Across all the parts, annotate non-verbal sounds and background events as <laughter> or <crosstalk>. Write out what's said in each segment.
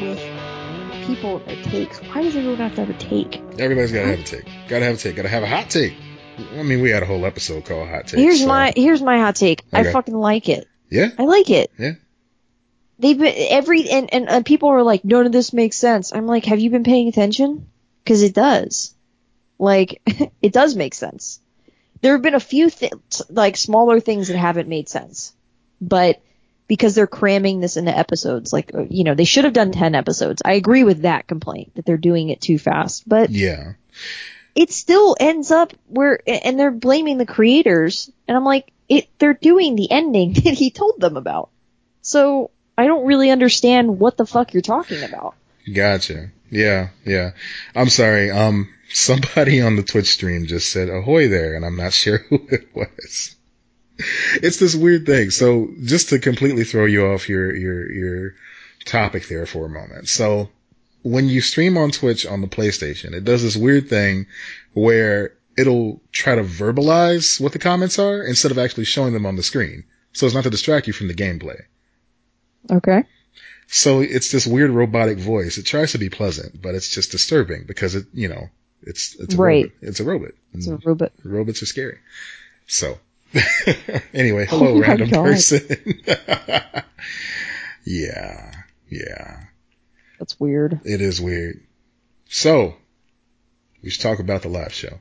with people that takes. Why does everyone have to have a take? Everybody's gotta have a take. Gotta have a take. Gotta have a hot take. I mean, we had a whole episode called Hot Take. Here's so- my here's my hot take. Okay. I fucking like it. Yeah. I like it. Yeah. They've been every and, and and people are like, none of this makes sense. I'm like, have you been paying attention? Because it does. Like, <laughs> it does make sense. There have been a few th- like smaller things that haven't made sense, but because they're cramming this into episodes, like uh, you know, they should have done ten episodes. I agree with that complaint that they're doing it too fast, but Yeah. it still ends up where and they're blaming the creators and i'm like it they're doing the ending <laughs> that he told them about so i don't really understand what the fuck you're talking about Gotcha. Yeah, yeah. I'm sorry. Um, somebody <laughs> on the Twitch stream just said ahoy there, and I'm not sure <laughs> who it was. It's this weird thing. So just to completely throw you off your, your, your topic there for a moment. So when you stream on Twitch on the PlayStation, it does this weird thing where it'll try to verbalize what the comments are instead of actually showing them on the screen. So it's not to distract you from the gameplay. okay So it's this weird robotic voice. It tries to be pleasant, but it's just disturbing because it, you know, it's it's a Right. robot. It's a robot. it's a robot robots are scary. So <laughs> anyway, hello, Oh random God. person. <laughs> yeah, yeah, that's weird it is weird. So we should talk about the live show.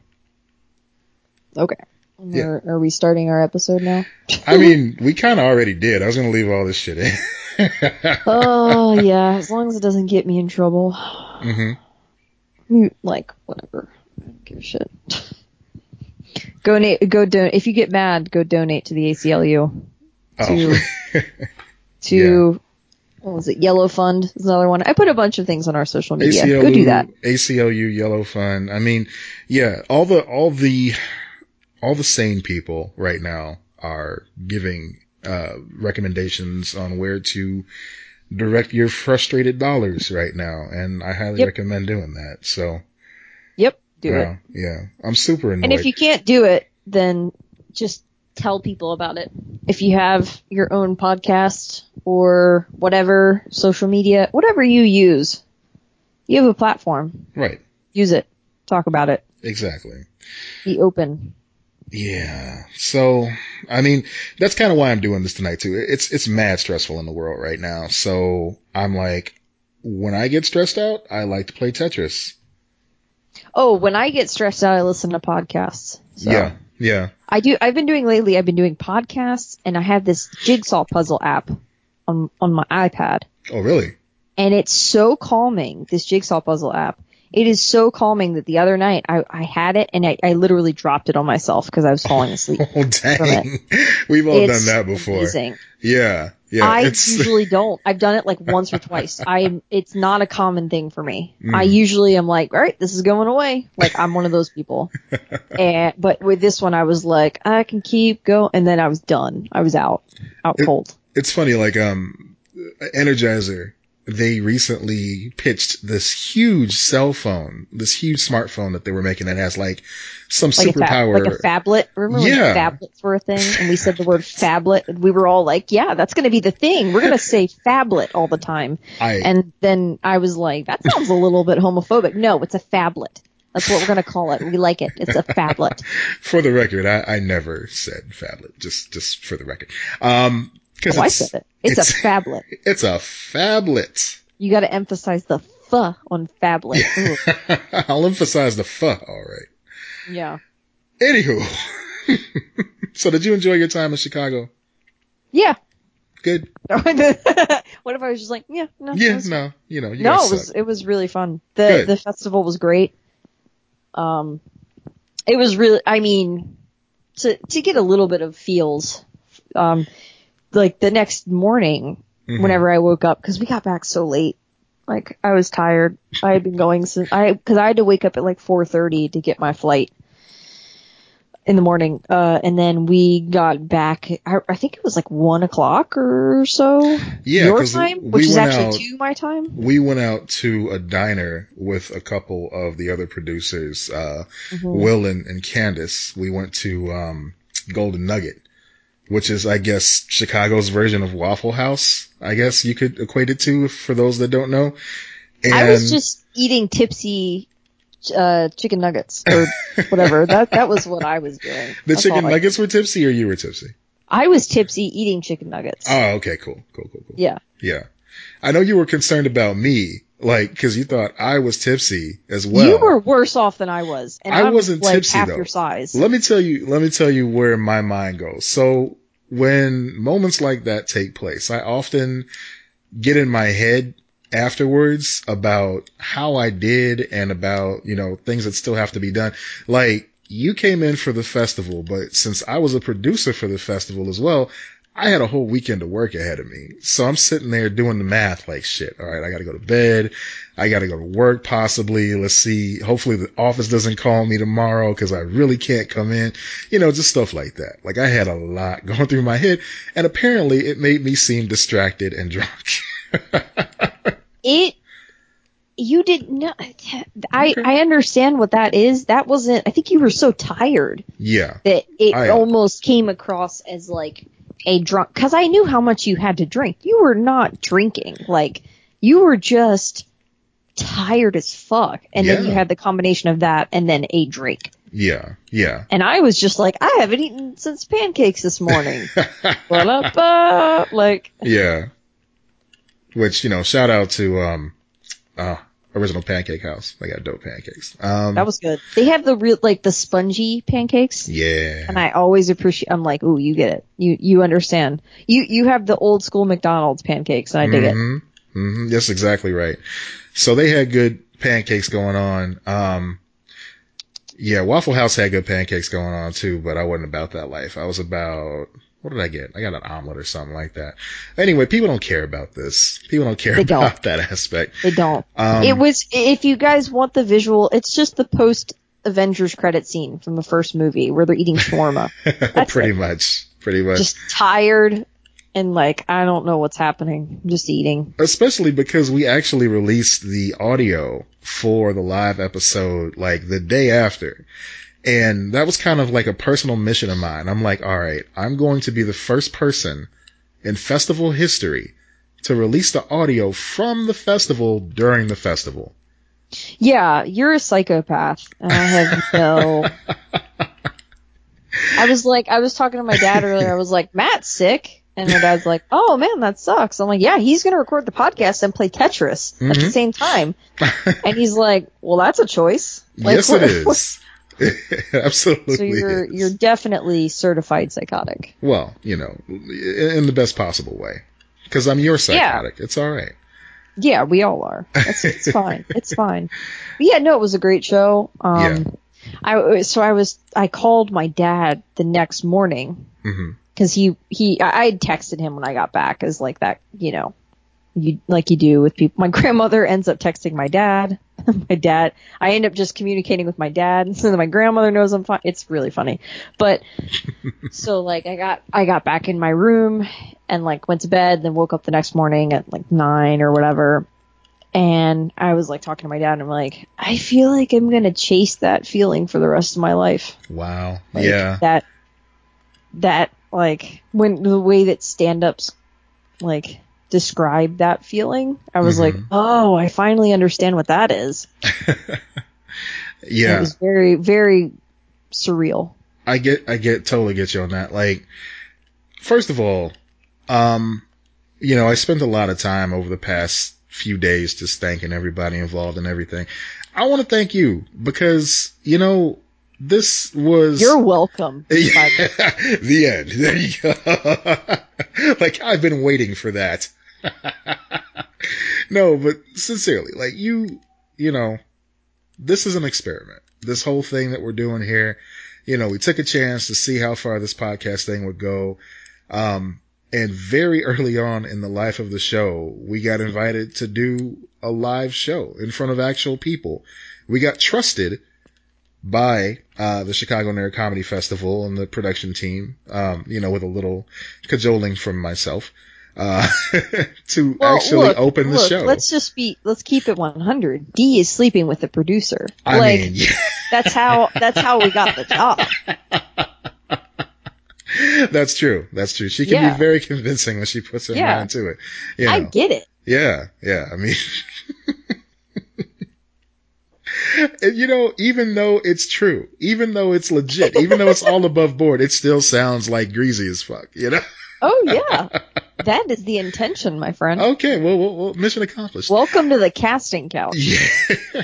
okay Yeah. are, are we starting our episode now I mean, we kind of already did. I was gonna leave all this shit in. <laughs> oh yeah as long as it doesn't get me in trouble hmm mute like whatever i don't give a shit go na- go don- if you get mad go donate to the aclu Oh. to <laughs> what was it? Yellow Fund is another one. I put a bunch of things on our social media. ACLU, Go do that. ACLU Yellow Fund. I mean, yeah, all the all the all the sane people right now are giving uh, recommendations on where to direct your frustrated dollars right now, and I highly Yep. recommend doing that. So, do yeah, it. yeah, I'm super annoyed. And if you can't do it, then just tell people about it. If you have your own podcast or whatever social media, whatever you use, you have a platform. right, Use it. Talk about it. exactly. Be open. Yeah. So, I mean, that's kind of why I'm doing this tonight too. It's, it's mad stressful in the world right now. So I'm like, when I get stressed out, I like to play Tetris. Oh, when I get stressed out, I listen to podcasts. So. Yeah. Yeah. I do. I've been doing lately. I've been doing podcasts, and I have this jigsaw puzzle app on on my iPad, Oh, really? and it's so calming. This jigsaw puzzle app. It is so calming that the other night I, I had it and I, I literally dropped it on myself because I was falling asleep. <laughs> Oh, dang. <laughs> We've all it's done that before. Amazing. Yeah. Yeah. I <laughs> usually don't. I've done it like once or twice. I it's not a common thing for me. Mm. I usually am like, all right, this is going away. Like I'm one of those people. <laughs> and but with this one, I was like, I can keep going, and then I was done. I was out, out It- cold. it's funny, like, um, Energizer, they recently pitched this huge cell phone, this huge smartphone that they were making that has like some Like a, fab, superpower. like a phablet. Remember Yeah. when phablets were a thing, and we said the <laughs> word phablet, and we were all like, "Yeah, that's going to be the thing. We're going to say phablet all the time." I, And then I was like, "That sounds a little bit homophobic." No, it's a phablet. That's what we're going to call it. We like it. It's a phablet. <laughs> for the record, I, I never said phablet, just, just for the record. Um, Oh, I it's, said it. It's, it's- a phablet. <laughs> it's a phablet. You got to emphasize the "f" on phablet. Ooh, <laughs> I'll emphasize the fuh, alright. yeah. Anywho. <laughs> so did you enjoy your time in Chicago? Yeah. Good? what if I was just like, yeah, no, Yeah, was- no, you know, you no, it was suck. it was really fun. the Good. The festival was great. Um, it was really. I mean, to to get a little bit of feels. Um, like the next morning, Mhm. whenever I woke up, because we got back so late. Like I was tired. I had been going since I because I had to wake up at like four thirty to get my flight in the morning. Uh, and then we got back. I, I think it was like one o'clock or so. Yeah, your time, which is actually out- two my time. we went out to a diner with a couple of the other producers, uh, Mm-hmm. Will and, and Candace. We went to, um, Golden Nugget which is, I guess, Chicago's version of Waffle House. I guess you could equate it to for those that don't know. And I was just eating tipsy uh, chicken nuggets or <laughs> whatever. that that was what I was doing. The That's chicken nuggets were tipsy, or you were tipsy? I was tipsy eating chicken nuggets. Oh, okay, cool, cool, cool, cool. Yeah, yeah. I know you were concerned about me, like, because you thought I was tipsy as well. You were worse off than I was, and I I'm, wasn't like tipsy half though. your size. Let me tell you. Let me tell you where my mind goes. So when moments like that take place, I often get in my head afterwards about how I did and about, you know, things that still have to be done. Like, you came in for the festival, but since I was a producer for the festival as well, I had a whole weekend of work ahead of me. So I'm sitting there doing the math like shit. All right. I got to go to bed. I got to go to work possibly. Let's see. Hopefully the office doesn't call me tomorrow because I really can't come in. You know, just stuff like that. Like I had a lot <laughs> going through my head and apparently it made me seem distracted and <laughs> drunk. it you did not I okay. I understand what that is. That wasn't I think you were so tired. Yeah. That it I, almost came across as like a drunk cuz I knew how much you had to drink. You were not drinking. Like you were just tired as fuck. And yeah. then you had the combination of that and then a drink. Yeah, yeah. And I was just like, I haven't eaten since pancakes this morning. <laughs> like, yeah. Which, you know, shout out to, um, uh, original pancake house. They got dope pancakes. Um, that was good. They have the real, like the spongy pancakes. Yeah. And I always appreciate, I'm like, ooh, you get it. You, you understand. You, you have the old school McDonald's pancakes and I dig mm-hmm. it. Mm-hmm. That's exactly right. So they had good pancakes going on. Um, yeah, Waffle House had good pancakes going on too, but I wasn't about that life. I was about what did I get? I got an omelet or something like that. Anyway, people don't care about this. People don't care they about don't. that aspect. They don't. Um, it was, if you guys want the visual, it's just the post Avengers credit scene from the first movie where they're eating shawarma. <laughs> pretty it. much. Pretty much. Just tired and like, I don't know what's happening. I'm just eating. Especially because we actually released the audio for the live episode like the day after. And that was kind of like a personal mission of mine. I'm like, all right, I'm going to be the first person in festival history to release the audio from the festival during the festival. Yeah, you're a psychopath, and I have no. <laughs> I was like, I was talking to my dad earlier. I was like, Matt's sick, and my dad's like, "Oh man, that sucks." I'm like, "Yeah, he's gonna record the podcast and play Tetris mm-hmm. at the mm-hmm. same time," <laughs> and he's like, "Well, that's a choice." Like, yes, it is. <laughs> Absolutely. So you're is. you're definitely certified psychotic. Well, you know, in the best possible way, because I'm your psychotic. Yeah. It's all right. Yeah, we all are. It's, it's <laughs> fine. It's fine. But yeah, no, it was a great show. Um, yeah. I so I was I called my dad the next morning because mm-hmm. he he I had texted him when I got back as like that you know you like you do with people. My <laughs> grandmother ends up texting my dad. <laughs> my dad, I end up just communicating with my dad, <laughs> so that my grandmother knows I'm fine. It's really funny, but so like I got I got back in my room and like went to bed, then woke up the next morning at like nine or whatever, and I was like talking to my dad, and I'm like, I feel like I'm gonna chase that feeling for the rest of my life. Wow. Like, yeah. That that like when the way that stand ups like describe that feeling, I was mm-hmm. like, oh, I finally understand what that is. <laughs> yeah. It was very, very surreal. I get, I get, totally get you on that. Like, first of all, um, you know, I spent a lot of time over the past few days just thanking everybody involved and everything. I want to thank you because, you know, this was. You're welcome. <laughs> the end. There you go. <laughs> like, I've been waiting for that. <laughs> no, but sincerely, like you, you know, this is an experiment. This whole thing that we're doing here, you know, we took a chance to see how far this podcast thing would go. Um, and very early on in the life of the show, we got invited to do a live show in front of actual people. We got trusted by uh, the Chicago Nerd Comedy Festival and the production team, um, you know, with a little cajoling from myself uh, <laughs> to well, actually look, open the look, show. Let's just be, let's keep it 100. D is sleeping with the producer. I like, mean, yeah. <laughs> that's how, that's how we got the job. <laughs> That's true. That's true. She can Yeah. be very convincing when she puts her Yeah. mind to it. You I get it. Yeah, yeah. I mean, and, you know, even though it's true, even though it's legit, even though it's all above board, it still sounds like greasy as fuck. You know? Oh yeah, that is the intention, my friend. Okay. Well, well, well mission accomplished. Welcome to the casting couch. Yeah.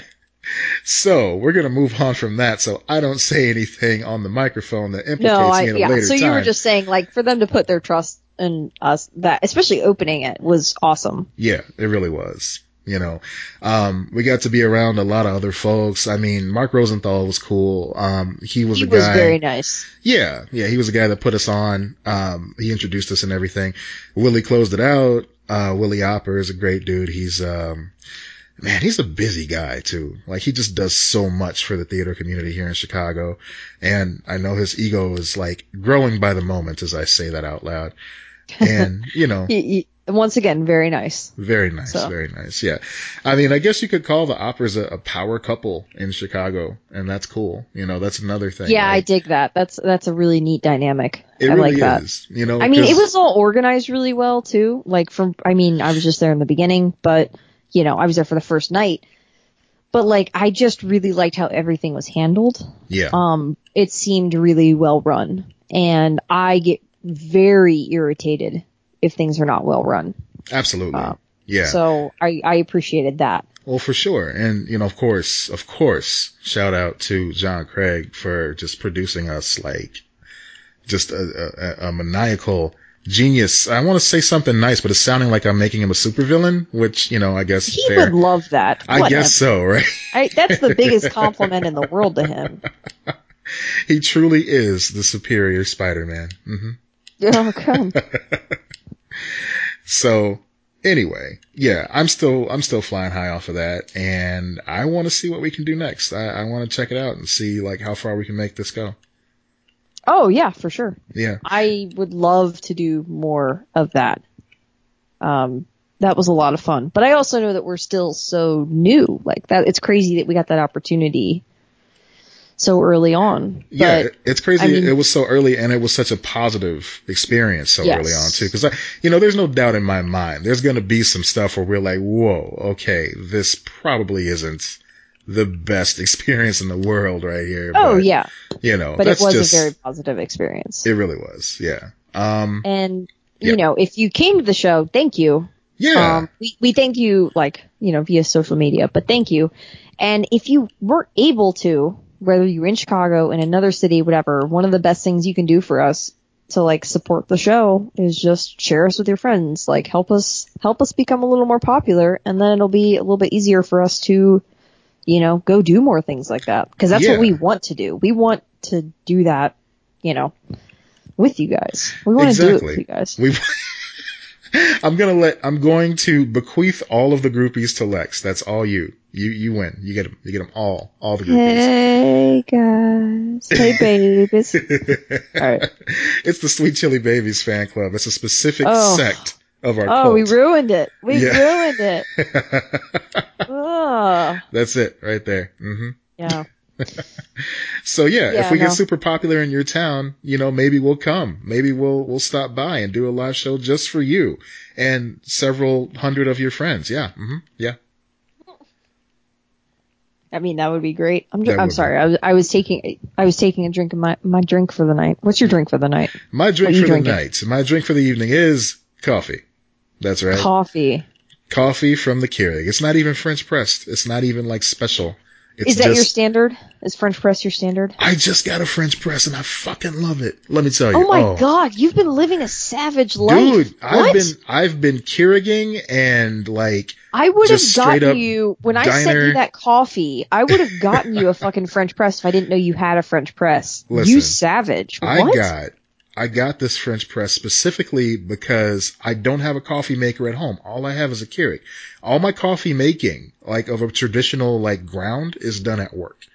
so we're gonna move on from that, so I don't say anything on the microphone that implicates No, I me a yeah. later So time. you were just saying, like, for them to put their trust in us, that especially opening it was awesome. Yeah, it really was. You know, um, we got to be around a lot of other folks. I mean, Mark Rosenthal was cool. Um, he was He a guy. He was very nice. Yeah, yeah, he was the guy that put us on. Um, he introduced us and everything. Willie closed it out. Uh, Willie Opper is a great dude. He's, um, man, he's a busy guy too. Like he just does so much for the theater community here in Chicago. And I know his ego is like growing by the moment as I say that out loud. <laughs> And, you know, He, he, once again, very nice. very nice, So. very nice. Yeah. I mean, I guess you could call the Oppers a, a power couple in Chicago and that's cool. You know, that's another thing. Yeah, I dig that. That's that's a really neat dynamic. it I really like that. You know, I mean, it was all organized really well too. Like from, I mean, I was just there in the beginning, but you know, I was there for the first night. But like, I just really liked how everything was handled. yeah. Um, it seemed really well run, and I get very irritated if things are not well run. Absolutely. Uh, yeah. So I, I appreciated that. well, for sure. And, you know, of course, of course, shout out to John Craig for just producing us like just a, a, a maniacal genius. I want to say something nice, but it's sounding like I'm making him a supervillain, which, you know, I guess He fair. would love that. I Whatever. guess so, right? I, that's the biggest <laughs> compliment in the world to him. he truly is the superior Spider-Man. hmm Oh, God. <laughs> So anyway, yeah, I'm still I'm still flying high off of that, and I want to see what we can do next. I, I want to check it out and see like how far we can make this go. Oh, yeah, for sure. Yeah, I would love to do more of that. Um, that was a lot of fun, but I also know that we're still so new. Like that, it's crazy that we got that opportunity so early on. yeah, But it's crazy. I mean- it was so early, and it was such a positive experience so Yes. early on too. Because I, you know, there's no doubt in my mind there's going to be some stuff where we're like, whoa, okay, this probably isn't the best <laughs> experience in the world right here. oh but, yeah, you know, but it was just a very positive experience. it really was. Yeah. Um. and Yeah. you know, if you came to the show, thank you. Yeah. Um, we, we thank you, like, you know, via social media, but thank you. And if you weren't able to, whether you're in Chicago, in another city, whatever, one of the best things you can do for us to like support the show is just share us with your friends. Like help us, help us become a little more popular and then it'll be a little bit easier for us to, you know, go do more things like that. Cause that's Yeah. what we want to do. We want to do that, you know, with you guys. We want to do it Exactly. with you guys. We. <laughs> I'm gonna let. I'm going to bequeath all of the groupies to Lex. That's all you. You you win. You get them. You get them all. All the groupies. Hey guys. Hey <laughs> babies. All right. It's the Sweet Chili Babies fan club. It's a specific Oh. sect of our Oh, cult. we ruined it. We Yeah. ruined it. <laughs> Ugh. That's it right there. hmm Yeah. <laughs> So yeah, Yeah, if we no. get super popular in your town, you know, maybe we'll come. Maybe we'll we'll stop by and do a live show just for you and several hundred of your friends. Yeah. hmm Yeah. I mean, that would be great. I'm, I'm sorry. I was, I was taking, I was taking a drink of my, my drink for the night. What's your drink for the night? My drink for the night. My drink for the evening is coffee. That's right. Coffee. coffee from the Keurig. It's not even French pressed. It's not even like special. It's Is that just, your standard? Is French press your standard? I just got a French press and I fucking love it. Let me tell you. Oh my oh. god, you've been living a savage life. Dude, I've What? been I've been Keuriging and like I would have gotten you when I sent you that coffee. I would have gotten you a fucking French press if I didn't know you had a French press. Listen, you savage. I What? got I got this French press specifically because I don't have a coffee maker at home. All I have is a Keurig. All my coffee making, like of a traditional like ground, is done at work.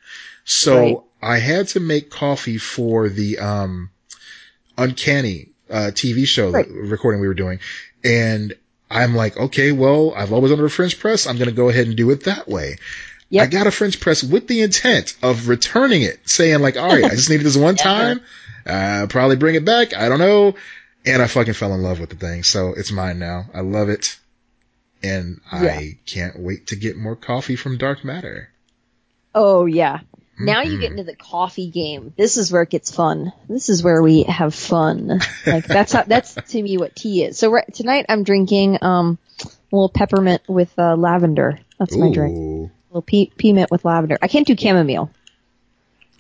So Right. I had to make coffee for the um Uncanny uh TV show Right. that recording we were doing. And I'm like, okay, well, I've always wanted a French press. I'm going to go ahead and do it that way. Yep. I got a French press with the intent of returning it, saying like, all right, I just needed this one <laughs> time. Uh, probably bring it back. I don't know. And I fucking fell in love with the thing. So it's mine now. I love it. And Yeah. I can't wait to get more coffee from Dark Matter. Oh yeah. Now you Mhm. get into the coffee game. This is where it gets fun. This is where we have fun. Like that's how, that's <laughs> to me what tea is. So tonight I'm drinking um a little peppermint with uh, lavender. That's my drink. A little pea, pea mint with lavender. I can't do chamomile.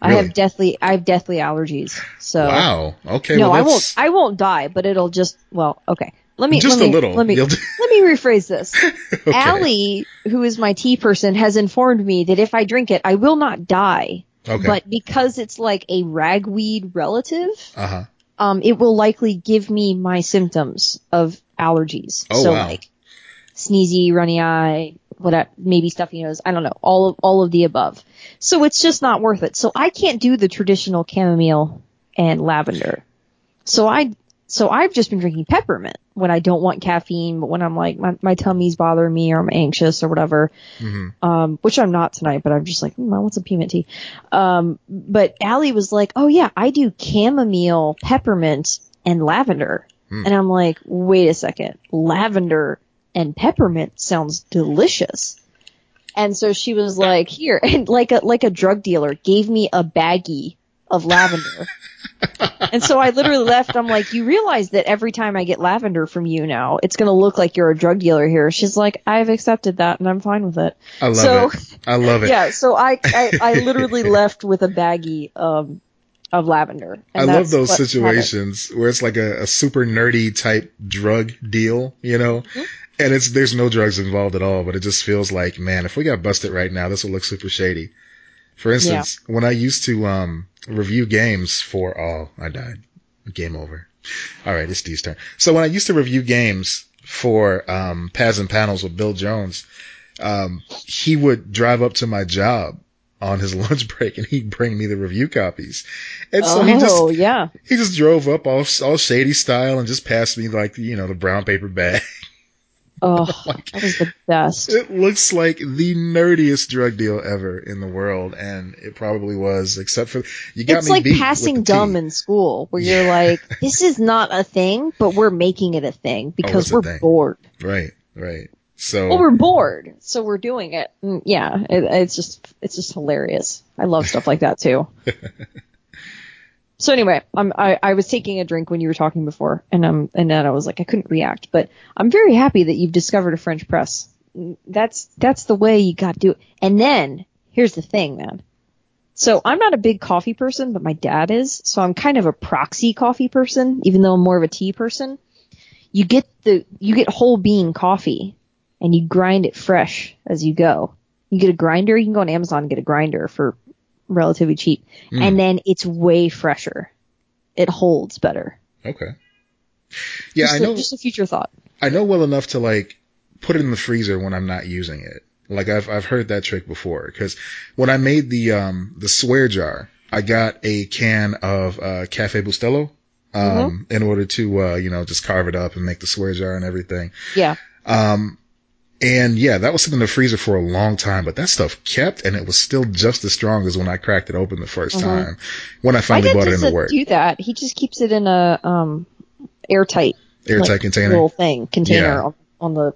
I have deathly I have deathly allergies. So Wow. Okay. no, well, I won't I won't die, but it'll just well, okay. Let me Just let a little. Let me You'll- <laughs> let me rephrase this. <laughs> okay. Allie, who is my tea person, has informed me that if I drink it, I will not die. Okay. But because it's like a ragweed relative, uh huh. um, it will likely give me my symptoms of allergies. Oh, so wow. like sneezy, runny eye, what maybe stuffy nose. I don't know. All of all of the above. So it's just not worth it. So I can't do the traditional chamomile and lavender. So I so I've just been drinking peppermint when I don't want caffeine, but when I'm like my, my tummy's bothering me or I'm anxious or whatever hmm um, which I'm not tonight, but I'm just like, mm, I want some pea tea. Um, but Allie was like, oh yeah, I do chamomile, peppermint, and lavender. Hmm. And I'm like, wait a second, lavender and peppermint sounds delicious. And so she was like, here, <laughs> and like a, like a drug dealer gave me a baggie of lavender. <laughs> and so I literally left. I'm like, you realize that every time I get lavender from you now, it's going to look like you're a drug dealer here. She's like, I've accepted that and I'm fine with it. I love So- it. I love it. <laughs> Yeah, so I, I, I literally left with a baggie um, of lavender. I love those situations where it's like a, a super nerdy type drug deal, you know, Mm-hmm. And it's there's no drugs involved at all, but it just feels like, man, if we got busted right now, this would look super shady. For instance, when I used to um, review games for, oh, I died, game over. All right, it's Steve's turn. So when I used to review games for um, Pads and Panels with Bill Jones, um, he would drive up to my job on his <laughs> lunch break and he'd bring me the review copies. And so oh, he just yeah. he just drove up all all shady style and just passed me like you know the brown paper bag. <laughs> Oh, <laughs> that was the best. It looks like the nerdiest drug deal ever in the world, and it probably was, except for you got It's me It's like passing dumb in school, where you're like, <laughs> this is not a thing, but we're making it a thing because Oh, we're bored. Right, right. So Well, we're bored, so we're doing it. Mm, yeah, it, it's just it's just hilarious. I love stuff like that too. <laughs> so anyway, I'm, I I was taking a drink when you were talking before, and um and then I was like I couldn't react, but I'm very happy that you've discovered a French press. That's that's the way you got to do it. And then here's the thing, man. So I'm not a big coffee person, but my dad is, so I'm kind of a proxy coffee person, even though I'm more of a tea person. You get the you get whole bean coffee and you grind it fresh as you go. You get a grinder, you can go on Amazon and get a grinder for relatively cheap. Mm. And then it's way fresher. It holds better. okay. Yeah, just I a, know. just a future thought. I know well enough to like put it in the freezer when I'm not using it. Like I've I've heard that trick before because when I made the um the swear jar, I got a can of uh Cafe Bustelo um in order to uh you know just carve it up and make the swear jar and everything. Yeah. Um and yeah, that was sitting in the freezer for a long time, but that stuff kept and it was still just as strong as when I cracked it open the 1st Mhm. time when I finally bought it into doesn't work. do that. He just keeps it in a um airtight Airtight like, container. little thing container Yeah. on, on the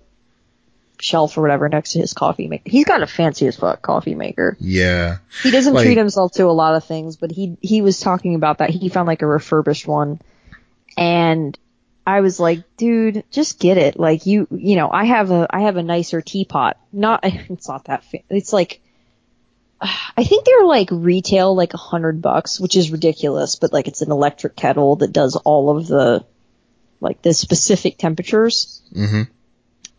shelf or whatever next to his coffee maker. He's got a fancy as fuck coffee maker. Yeah. He doesn't Like- treat himself to a lot of things, but he he was talking about that. He found like a refurbished one, and I was like, dude, just get it. Like you, you know, I have a I have a nicer teapot. Not <laughs> it's not that. Fa- it's like. <sighs> I think they're like retail like a hundred bucks, which is ridiculous, but like it's an electric kettle that does all of the, like the specific temperatures. Mhm.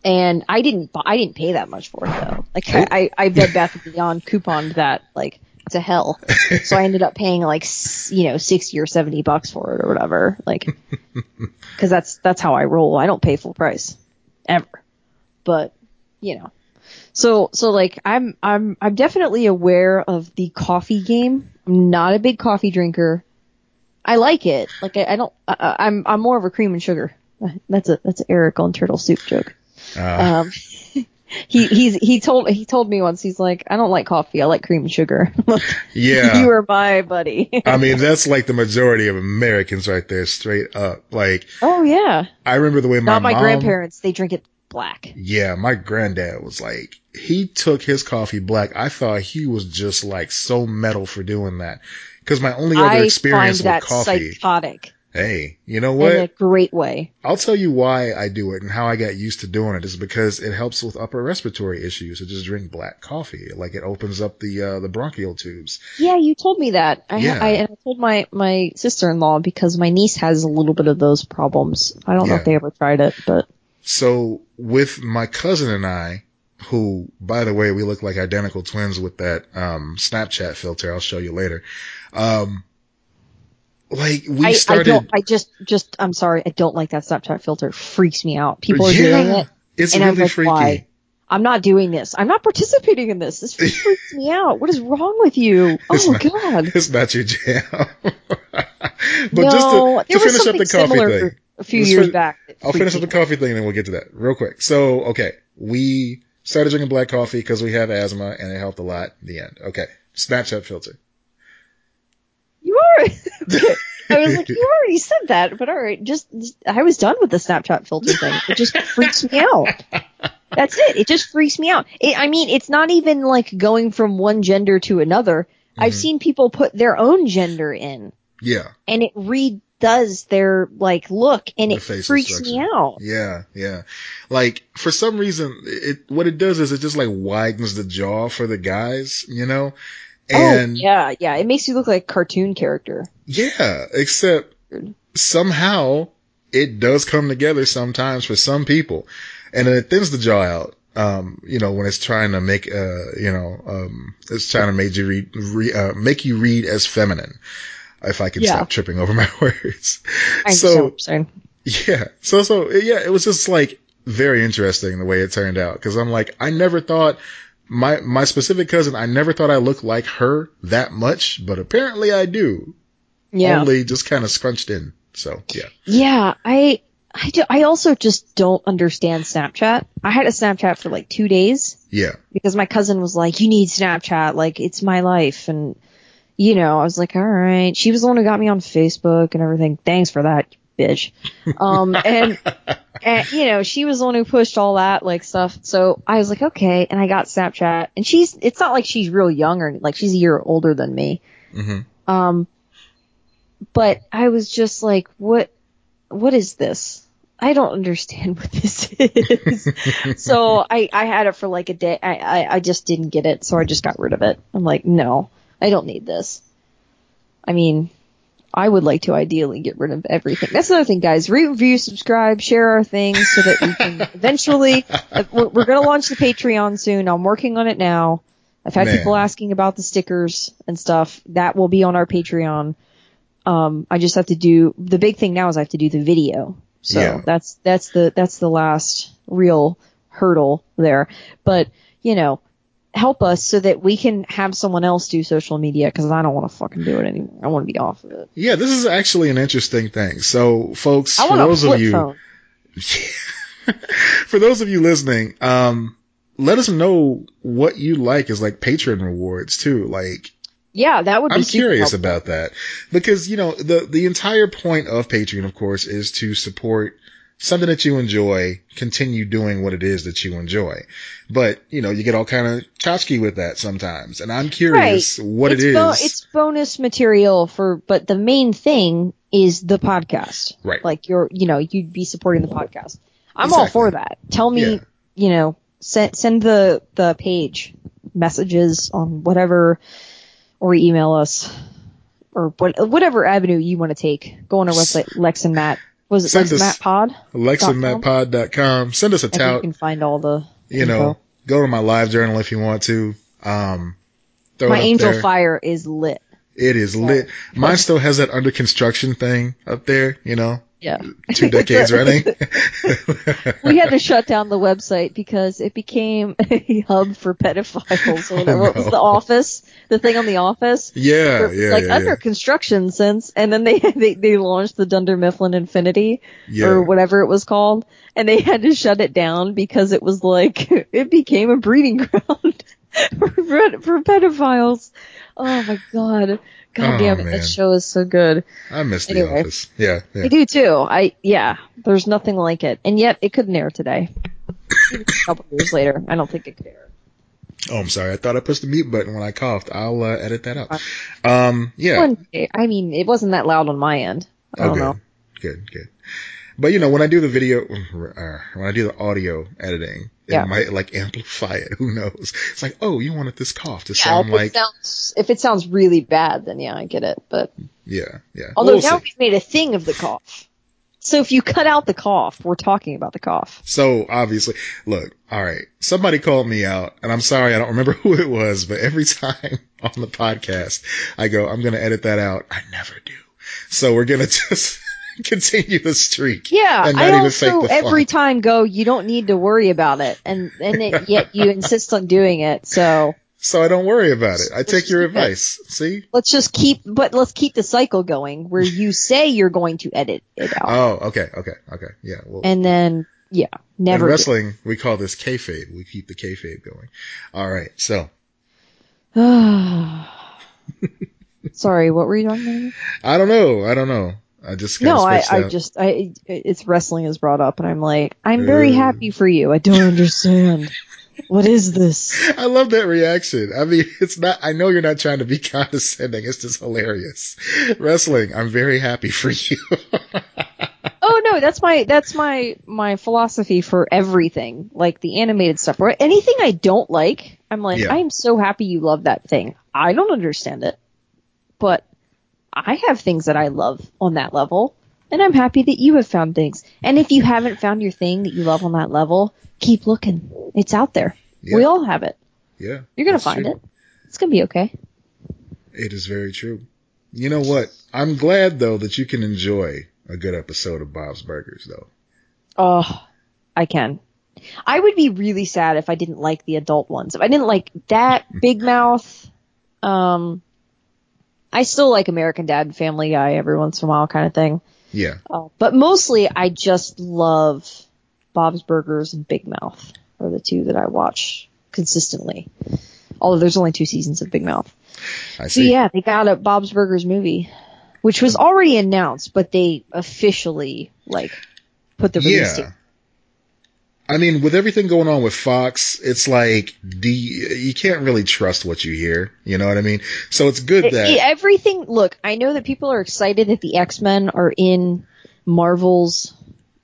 And I didn't, I didn't pay that much for it though. Like I, I, I Bed Bath and Beyond couponed that like to hell. <laughs> so I ended up paying like, you know, 60 or 70 bucks for it or whatever. Like, <laughs> cause that's, that's how I roll. I don't pay full price ever, but you know, so, so like I'm, I'm, I'm definitely aware of the coffee game. I'm not a big coffee drinker. I like it. Like I, I don't, I, I'm, I'm more of a cream and sugar. <laughs> That's a, that's an Eric on turtle soup joke. Uh, Um, he he's he told he told me once he's like I don't like coffee I like cream and sugar. <laughs> Yeah. you are my buddy. <laughs> I mean, that's like the majority of Americans right there, straight up. Like, oh yeah, I remember the way my not my mom, grandparents. They drink it black. Yeah, my granddad was like, he took his coffee black. I thought he was just like so metal for doing that. Cause my only other I experience find with that coffee. psychotic Hey, you know what? in a great way. I'll tell you why I do it and how I got used to doing it is because it helps with upper respiratory issues to just drink black coffee. Like it opens up the, uh, the bronchial tubes. Yeah, you told me that. I, Yeah. I, and I told my, my sister-in-law because my niece has a little bit of those problems. I don't know if they ever tried it, but So with my cousin and I, who, by the way, we look like identical twins with that, um, Snapchat filter. I'll show you later. Um, like we I, I started. don't, I just, just, I'm sorry, I don't like that Snapchat filter. It freaks me out. People are Yeah, doing it. It's and I'm like, freaky. why? I'm not doing this. I'm not participating in this. This <laughs> freaks me out. What is wrong with you? Oh not- God. It's not your jam. <laughs> but no, just to, to finish up the coffee thing. a few years back. I'll finish up the coffee thing and then we'll get to that real quick. So, okay, we started drinking black coffee because we have asthma and it helped a lot. in The end. Okay, Snapchat filter. You are. <laughs> okay. I was like, you already said that, but all right. Just, just- I was done with the Snapchat filter thing. It just freaks me out. <laughs> That's it. It just freaks me out. It, I mean, it's not even like going from one gender to another. I've Mhm. seen people put their own gender in, Yeah, and it redoes their like look, and The it freaks me out. yeah, yeah. Like for some reason, it what it does is it just like widens the jaw for the guys, you know. And oh yeah, yeah. It makes you look like a cartoon character. Yeah, except somehow it does come together sometimes for some people, and then it thins the jaw out. Um, you know, when it's trying to make, uh, you know, um, it's trying to make you read, re, uh, make you read as feminine. If I can Yeah. stop tripping over <laughs> my words. I So- understand what you're saying. Yeah. So, so, yeah, it was just like very interesting the way it turned out. Cause I'm like, I never thought my, my specific cousin, I never thought I looked like her that much, but apparently I do. Yeah. Only just kind of scrunched in. So, yeah. Yeah, I I do, I also just don't understand Snapchat. I had a Snapchat for like 2 days Yeah. because my cousin was like, "You need Snapchat, like it's my life." And you know, I was like, "All right." She was the one who got me on Facebook and everything. Thanks for that, bitch. Um and <laughs> and you know, she was the one who pushed all that like stuff. So I was like, "Okay." And I got Snapchat. And she's it's not like she's real young or like she's a year older than me. hmm Um, but I was just like, what, what is this? I don't understand <laughs> what this is. <laughs> so I, I had it for like a day. I, I, I just didn't get it. So I just got rid of it. I'm like, no, I don't need this. I mean, I would like to ideally get rid of everything. That's another thing, guys. Rate, review, subscribe, share our things so that we can <laughs> eventually, we're, we're going to launch the Patreon soon. I'm working on it now. I've had Man. people asking about the stickers and stuff. That will be on our Patreon. Um, I just have to do, the big thing now is I have to do the video. So Yeah. that's, that's the, that's the last real hurdle there. But, you know, help us so that we can have someone else do social media because I don't want to fucking do it anymore. I want to be off of it. Yeah, this is actually an interesting thing. So, folks, for those of you, <laughs> for those of you listening, um, let us know what you like as like patron rewards too. Like, Yeah, that would be I'm curious helpful. about that because you know the the entire point of Patreon, of course, is to support something that you enjoy, continue doing what it is that you enjoy. But you know, you get all kind of tchotchke with that sometimes, and I'm curious what it's it is. bo- it's bonus material for, but the main thing is the podcast. Right. Like you're, you know, you'd be supporting the podcast. I'm all for that. Tell me, Yeah. you know, send send the the page messages on whatever, or email us, or what whatever avenue you want to take. Go on our website, Lex and Matt. Was it Send Lex and us- Matt Pod? LexandMattPod.com. Send us a tout. you can find all the. you know, go to my live journal if you want to. Um, throw My Angel there. Fire is lit. It is lit. Mine still has that under construction thing up there, you know. Yeah. two decades running. <laughs> we had to shut down the website because it became <laughs> a hub for pedophiles. Or <laughs> whatever. Oh, What was the office? The thing on the office? yeah, it was yeah, like yeah, under yeah. construction since, and then they, they they launched the Dunder Mifflin Infinity Yeah. or whatever it was called, and they had to shut it down because it was like it became a breeding ground for, for pedophiles. Oh my god, god Oh, damn it, man. that show is so good. I miss The Office. Yeah, yeah. I do too. I yeah, there's nothing like it, and yet it couldn't air today. Even a couple years later, I don't think it could air. Oh, I'm sorry. I thought I pushed the mute button when I coughed. I'll uh, edit that out. Um, yeah. Day, I mean, it wasn't that loud on my end. I Oh, good. know. Good, good. But you know, when I do the video, <laughs> uh, when I do the audio editing, it Yeah. might like amplify it. <laughs> Who knows? It's like, oh, you wanted this cough to Yeah, sound if like, it sounds if it sounds really bad, then yeah, I get it. But yeah, yeah. although We'll now see. we've made a thing of the cough, so if you cut out the cough, we're talking about the cough. So obviously, look, all right. Somebody called me out, and I'm sorry, I don't remember <laughs> who it was, but every time on the podcast, I go, I'm going to edit that out. I never do. So we're going to just <laughs> continue the streak. Yeah, And I not even fake also every time go, you don't need to worry about it, and and it, <laughs> yet you insist on doing it. So So I don't worry about it. I take your advice. See? let's just keep, but let's keep the cycle going where you say you're going to edit it out, Oh, okay, okay, okay. Yeah. Well, and then yeah, in never. do. wrestling, we call this kayfabe. We keep the kayfabe going. All right. So <sighs> Sorry, what were you talking about? I don't know. I don't know. I just No, I, I just, I, it's wrestling is brought up, and I'm like, I'm very happy for you. I don't understand. What is this? <laughs> I love that reaction. I mean, it's not, I know you're not trying to be <laughs> condescending. It's just hilarious. Wrestling, I'm very happy for <laughs> you. Oh no, that's my that's my my philosophy for everything, like the animated stuff. Or anything I don't like, I'm like, Yeah. I am so happy you love that thing. I don't understand it, but I have things that I love on that level, and I'm happy that you have found things. And if you haven't found your thing that you love on that level, keep looking. It's out there. Yeah. We all have it. yeah. You're gonna find true. it. It's gonna be okay. It is very true. You know what? I'm glad though that you can enjoy a good episode of Bob's Burgers though. Oh, I can. I would be really sad if I didn't like the adult ones. If I didn't like that Big Mouth, um, I still like American Dad and Family Guy every once in a while kind of thing. Yeah. Uh, but mostly I just love Bob's Burgers and Big Mouth are the two that I watch consistently. Although there's only two seasons of Big Mouth. I So see. yeah, they got a Bob's Burgers movie, which was already announced, but they officially like put the release date. I mean, with everything going on with Fox, it's like, you, you can't really trust what you hear. You know what I mean? So it's good that, everything. Look, I know that people are excited that the X Men are in Marvel's,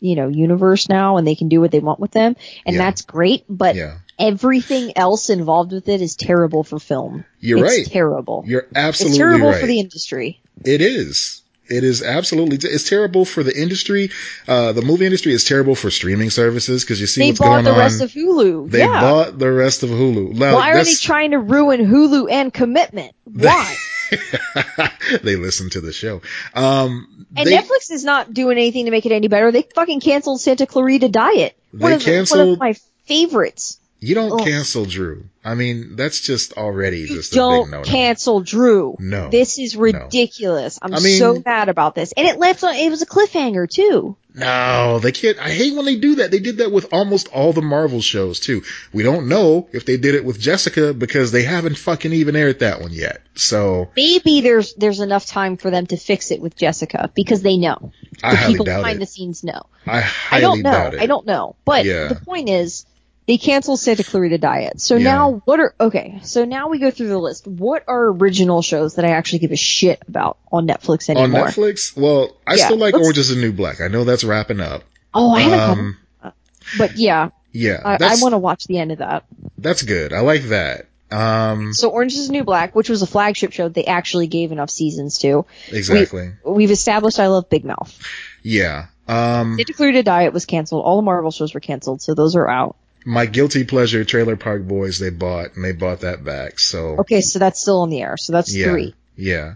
you know, universe now, and they can do what they want with them, and Yeah. that's great. But yeah, everything else involved with it is terrible for film. you're it's right. Terrible. You're absolutely right. it's terrible right. for the industry. It is. It is absolutely. It's terrible for the industry. Uh, the movie industry is terrible for streaming services because you see They what's bought going the on. rest of Hulu. they yeah. bought the rest of Hulu. Now, Why are they trying to ruin Hulu and commitment? Why? <laughs> they listen to the show. Um, And they, Netflix is not doing anything to make it any better. They fucking canceled Santa Clarita Diet. One They the- one of my favorites. You don't Ugh. cancel Drew. I mean, that's just already You just a don't no. cancel Drew. No. This is ridiculous. I'm I mean- so mad about this. And it left on, it was a cliffhanger too. No, they can't. I hate when they do that. They did that with almost all the Marvel shows too. We don't know if they did it with Jessica because they haven't fucking even aired that one yet. So Maybe there's, there's enough time for them to fix it with Jessica because they know. I The highly people doubt behind it. the scenes know. I highly I don't know. doubt it. I don't know. But Yeah. the point is, they canceled Santa Clarita Diet. So Yeah. now what are okay? So now we go through the list. What are original shows that I actually give a shit about on Netflix anymore? On? Netflix, well, I Yeah, still like Orange is the New Black. I know that's wrapping up. Oh, I haven't. Um, caught- but yeah, Yeah, I, I want to watch the end of that. that's good. I like that. Um, So Orange is the New Black, which was a flagship show, they actually gave enough seasons to. exactly. We've established I love Big Mouth. Yeah. Um, Santa Clarita Diet was canceled. All the Marvel shows were canceled, so those are out. My guilty pleasure, Trailer Park Boys, they bought and they bought that back. So Okay, so that's still on the air. So that's yeah, three. yeah.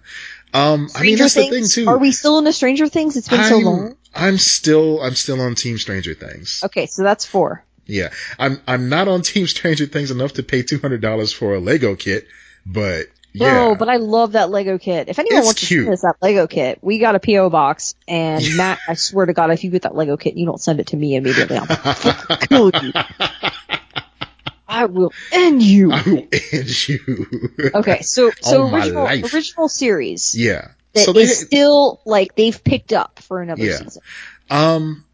Um, I mean Stranger that's Things. the thing too. Are we still into Stranger Things? It's been so I'm, long. I'm still I'm still on Team Stranger Things. Okay, so that's four. Yeah, I'm I'm not on Team Stranger Things enough to pay two hundred dollars for a Lego kit, but yeah. No, but I love that Lego kit. If anyone It's wants cute. to send us that Lego kit, we got a PO box, and Matt, I swear to God, if you get that Lego kit, you don't send it to me immediately. I'm gonna kill you. <laughs> I will end you. I will end you. Okay, so <laughs> so my original life. original series Yeah. that so they still like they've picked up for another Yeah. season. um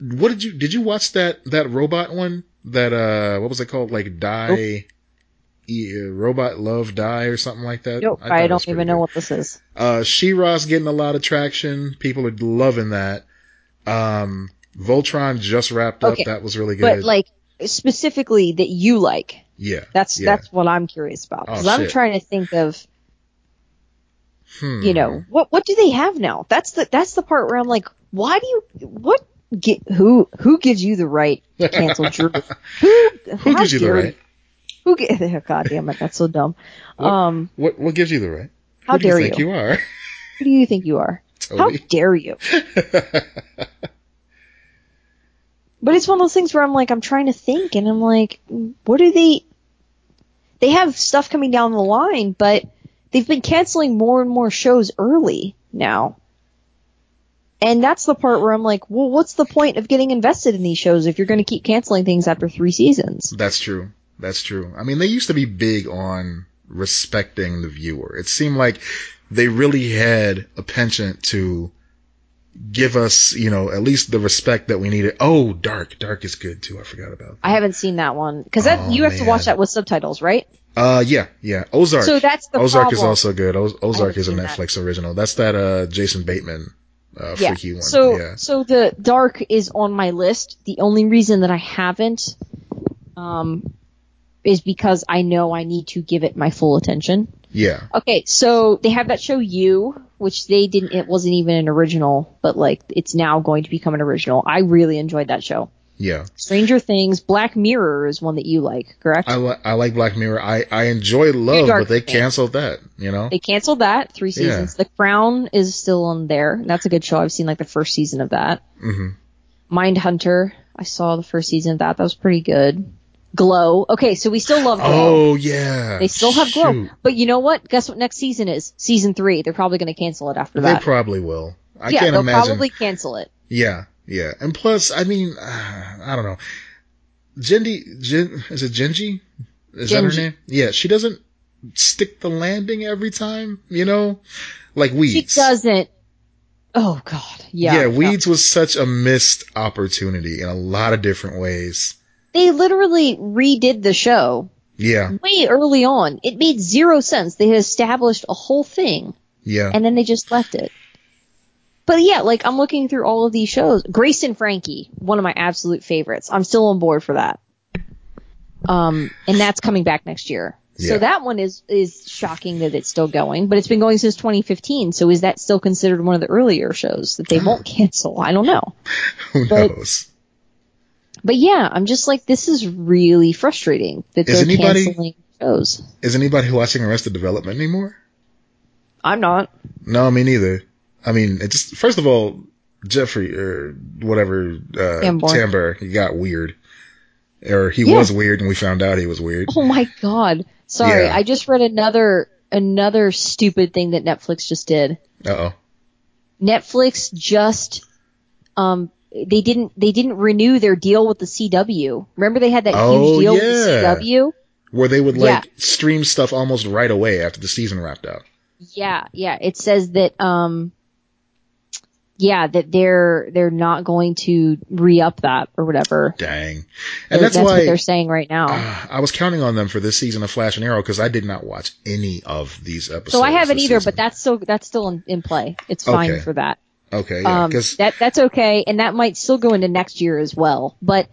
what did you did you watch that that robot one that uh what was it called like die robot love die or something like that Nope, thought I, don't even know what this is. uh She-Ra's getting a lot of traction people are loving that um Voltron just wrapped up that was really good But like specifically that you like. yeah That's yeah. that's what I'm curious about. Oh, I'm shit. trying to think of Hmm. you know what what do they have now that's the that's the part where i'm like why do you what get who who gives you the right to cancel <laughs> Drew? who who gives you the right who get <laughs> oh, god damn it that's so dumb What? um what what gives you the right How who do you dare think you. you are <laughs> who do you think you are how dare you <laughs> but it's one of those things where i'm like i'm trying to think and i'm like what are they they have stuff coming down the line but they've been canceling more and more shows early now And that's the part where I'm like, well, what's the point of getting invested in these shows if you're going to keep canceling things after three seasons? That's true. That's true. I mean, they used to be big on respecting the viewer. It seemed like they really had a penchant to give us, you know, at least the respect that we needed. Oh, Dark. Dark is good too. I forgot about that. I haven't seen that one because that Oh, you have to watch that with subtitles, right? Uh, yeah, yeah. Ozark. So that's the Ozark is also good. Oz- Ozark is a seen that. Netflix original. That's that, uh, Jason Bateman, uh, yeah. freaky one. So yeah. so the Dark is on my list. The only reason that I haven't um is because I know I need to give it my full attention. Yeah. Okay, so they have that show You, which they didn't it wasn't even an original, but like it's now going to become an original. I really enjoyed that show. Yeah. Stranger Things, Black Mirror is one that you like, correct? I, li- I like Black Mirror. I, I enjoy Love, but they canceled that, you know? They canceled that three Yeah. seasons. The Crown is still on there. That's a good show. I've seen like the first season of that. hmm Mindhunter, I saw the first season of that. That was pretty good. Glow. Okay, so we still love Glow. Oh, yeah. they still have Glow. Shoot. But you know what? Guess what next season is? Season three. They're probably going to cancel it after that. They probably will. I yeah, can't they'll imagine. probably cancel it. Yeah, yeah. And plus, I mean, uh, I don't know. Jindy, Jin, is it Jenji? Is that her name? Yeah, she doesn't stick the landing every time, you know? Like Weeds. She doesn't. Oh God. Yeah. Yeah, Weeds was such a missed opportunity in a lot of different ways. They literally redid the show Yeah, way early on. It made zero sense. They had established a whole thing. yeah. and then they just left it. But yeah, like I'm looking through all of these shows. Grace and Frankie, one of my absolute favorites. I'm still on board for that. Um, and that's coming back next year. Yeah. So that one is is shocking that it's still going, but it's been going since 2015. So is that still considered one of the earlier shows that they won't cancel? I don't know. <laughs> Who but- knows? But yeah, I'm just like this is really frustrating that Is they're anybody- canceling shows. Is anybody watching Arrested Development anymore? I'm not. No, me neither. I mean, it just first of all, Jeffrey or whatever uh, Tambor. He got weird, or he Yeah. was weird, and we found out he was weird. Oh my god. Sorry, Yeah. I just read another another stupid thing that Netflix just did. Uh oh. Netflix just um they didn't they didn't renew their deal with the CW. Remember they had that Oh, huge deal with the CW? Where they would Yeah. like stream stuff almost right away after the season wrapped up. Yeah, yeah. It says that um yeah, that they're they're not going to re-up that or whatever. Dang. And that's, what why they're saying right now. uh, I was counting on them for this season of Flash and Arrow because I did not watch any of these episodes. so I haven't either, season. but that's still that's still in, in play. It's fine Okay. for that. Okay. Yeah, um, that that's okay, and that might still go into next year as well. But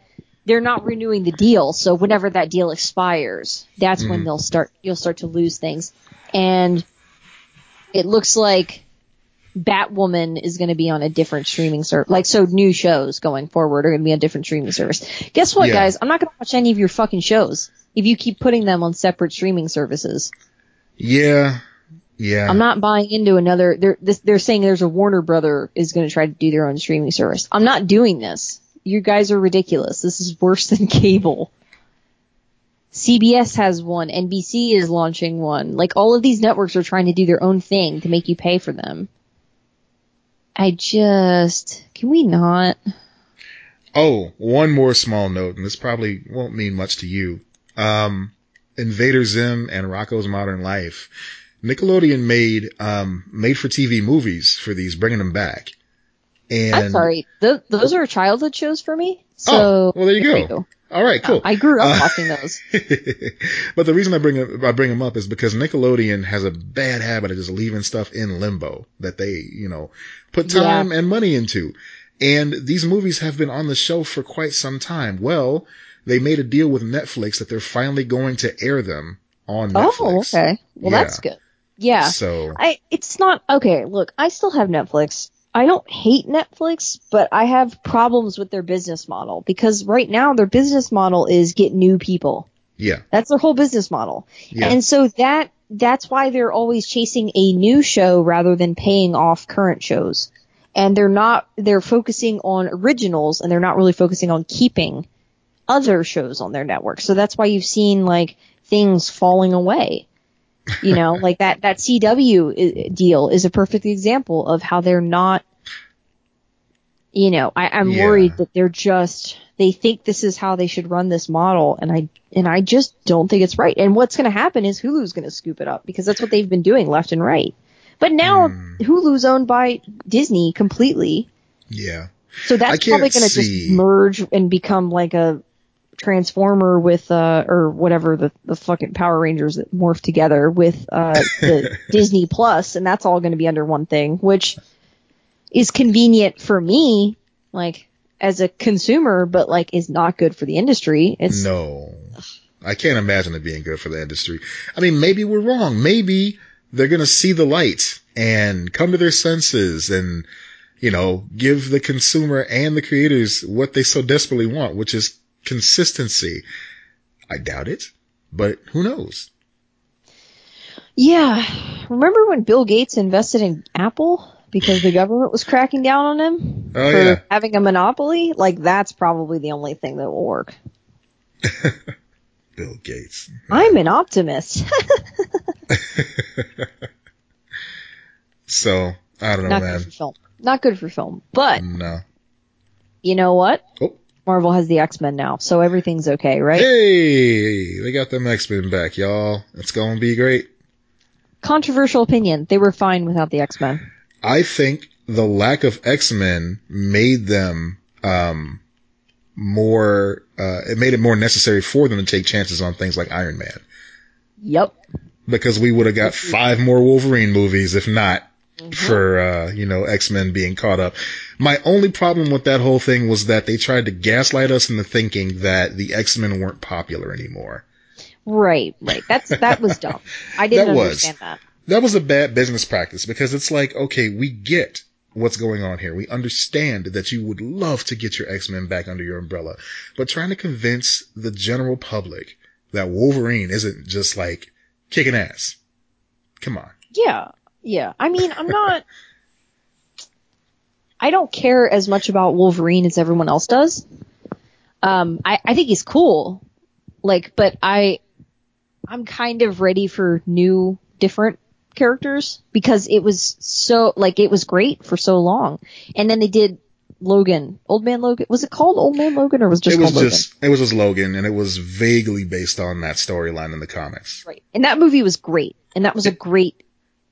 they're not renewing the deal, so whenever that deal expires, that's when Mhm. they'll start. You'll start to lose things, and it looks like Batwoman is going to be on a different streaming service. Like so, new shows going forward are going to be on different streaming service. Guess what, Yeah. guys? I'm not going to watch any of your fucking shows if you keep putting them on separate streaming services. yeah, Yeah. I'm not buying into another. They're this, they're saying there's a Warner Brother is going to try to do their own streaming service. I'm not doing this. You guys are ridiculous. This is worse <laughs> than cable. CBS has one. NBC is launching one. Like all of these networks are trying to do their own thing to make you pay for them. I just can we not? Oh, one more small note, and this probably won't mean much to you. Um, Invader Zim and Rocko's Modern Life. Nickelodeon made um, made for TV movies for these, bringing them back. And I'm sorry. Th- those are childhood shows for me. So Oh, well, there you go. All right, cool. I grew up Uh, watching those. <laughs> but the reason I bring it, I bring them up is because Nickelodeon has a bad habit of just leaving stuff in limbo that they, you know, put Yeah. time and money into. And these movies have been on the shelf for quite some time. Well, they made a deal with Netflix that they're finally going to air them on Netflix. Oh, okay. Well, Yeah. that's good. Yeah. So, I it's not okay. Look, I still have Netflix. I don't hate Netflix, but I have problems with their business model because right now their business model is get new people. yeah, That's their whole business model. yeah, And so that that's why they're always chasing a new show rather than paying off current shows. And they're not they're focusing on originals and they're not really focusing on keeping other shows on their network. So that's why you've seen like things falling away. You know, <laughs> like that that CW deal is a perfect example of how they're not you know, I, I'm Yeah. worried that they're just they think this is how they should run this model and I and I just don't think it's right. And what's gonna happen is Hulu's gonna scoop it up because that's what they've been doing left and right. But now Hmm. Hulu's owned by Disney completely. yeah. So that's probably gonna just merge and become like a transformer with uh or whatever the the fucking Power Rangers that morph together with uh the <laughs> Disney Plus and that's all going to be under one thing which is convenient for me like as a consumer but like is not good for the industry it's No. I can't imagine it being good for the industry. I mean, maybe we're wrong. Maybe they're going to see the light and come to their senses and, you know, give the consumer and the creators what they so desperately want, which is consistency. I doubt it, but who knows? yeah remember when Bill Gates invested in Apple because the government was cracking down on him Oh, for yeah. having a monopoly like that's probably the only thing that will work <laughs> Bill Gates. I'm an optimist. <laughs> So, I don't know, Not man. good for film. Not good for film. But No. you know what? Oh. Marvel has the X Men now, so everything's okay, right? Hey, they got them X-Men back, y'all. It's going to be great. Controversial opinion. They were fine without the X Men. I think the lack of X-Men made them, um, more, uh, it made it more necessary for them to take chances on things like Iron Man. Yep. Because we would have got five more Wolverine movies, if not for, uh, you know, X-Men being caught up. My only problem with that whole thing was that they tried to gaslight us into thinking that the X-Men weren't popular anymore. Right, right. That's that was dumb. <laughs> I didn't That was. understand that. that was a bad business practice because it's like, okay, we get what's going on here. We understand that you would love to get your X-Men back under your umbrella, but trying to convince the general public that Wolverine isn't just like kicking ass. Come on. Yeah, yeah. I mean, I'm not. I don't care as much about Wolverine as everyone else does. Um, I, I think he's cool, like, but I, I'm kind of ready for new, different characters because it was so like it was great for so long, and then they did Logan, Old Man Logan. Was it called Old Man Logan or was it just it was just, it was just Logan and it was vaguely based on that storyline in the comics. Right, and that movie was great, and that was a great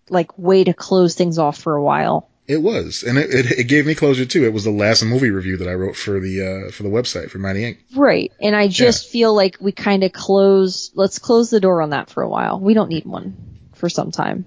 like way to close things off for a while. It was, and it, it, it gave me closure too. It was the last movie review that I wrote for the, uh, for the website for Mighty Inc. Right. And I just feel like we kind of close, let's close the door on that for a while. We don't need one for some time.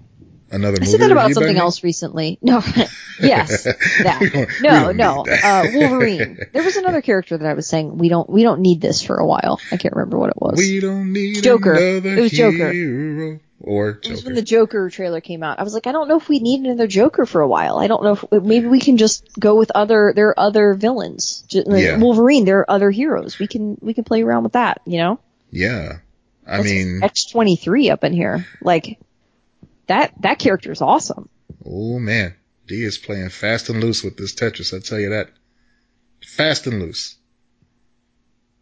Another I said that about something else recently. <laughs> No, <laughs> yes, that. <laughs> We don't- we No, no, that. uh, Wolverine. There was another character that I was saying we don't, we don't need this for a while. I can't remember what it was. We don't need Joker. It was Joker. hero. Or it was when the Joker trailer came out. I was like, I don't know if we need another Joker for a while. I don't know if maybe we can just go with other. There are other villains. Just, like Yeah. Wolverine. There are other heroes. We can we can play around with that. You know. yeah. I Let's mean, X twenty three up in here. Like, that that character is awesome. Oh man, D is playing fast and loose with this Tetris. I tell you that, fast and loose.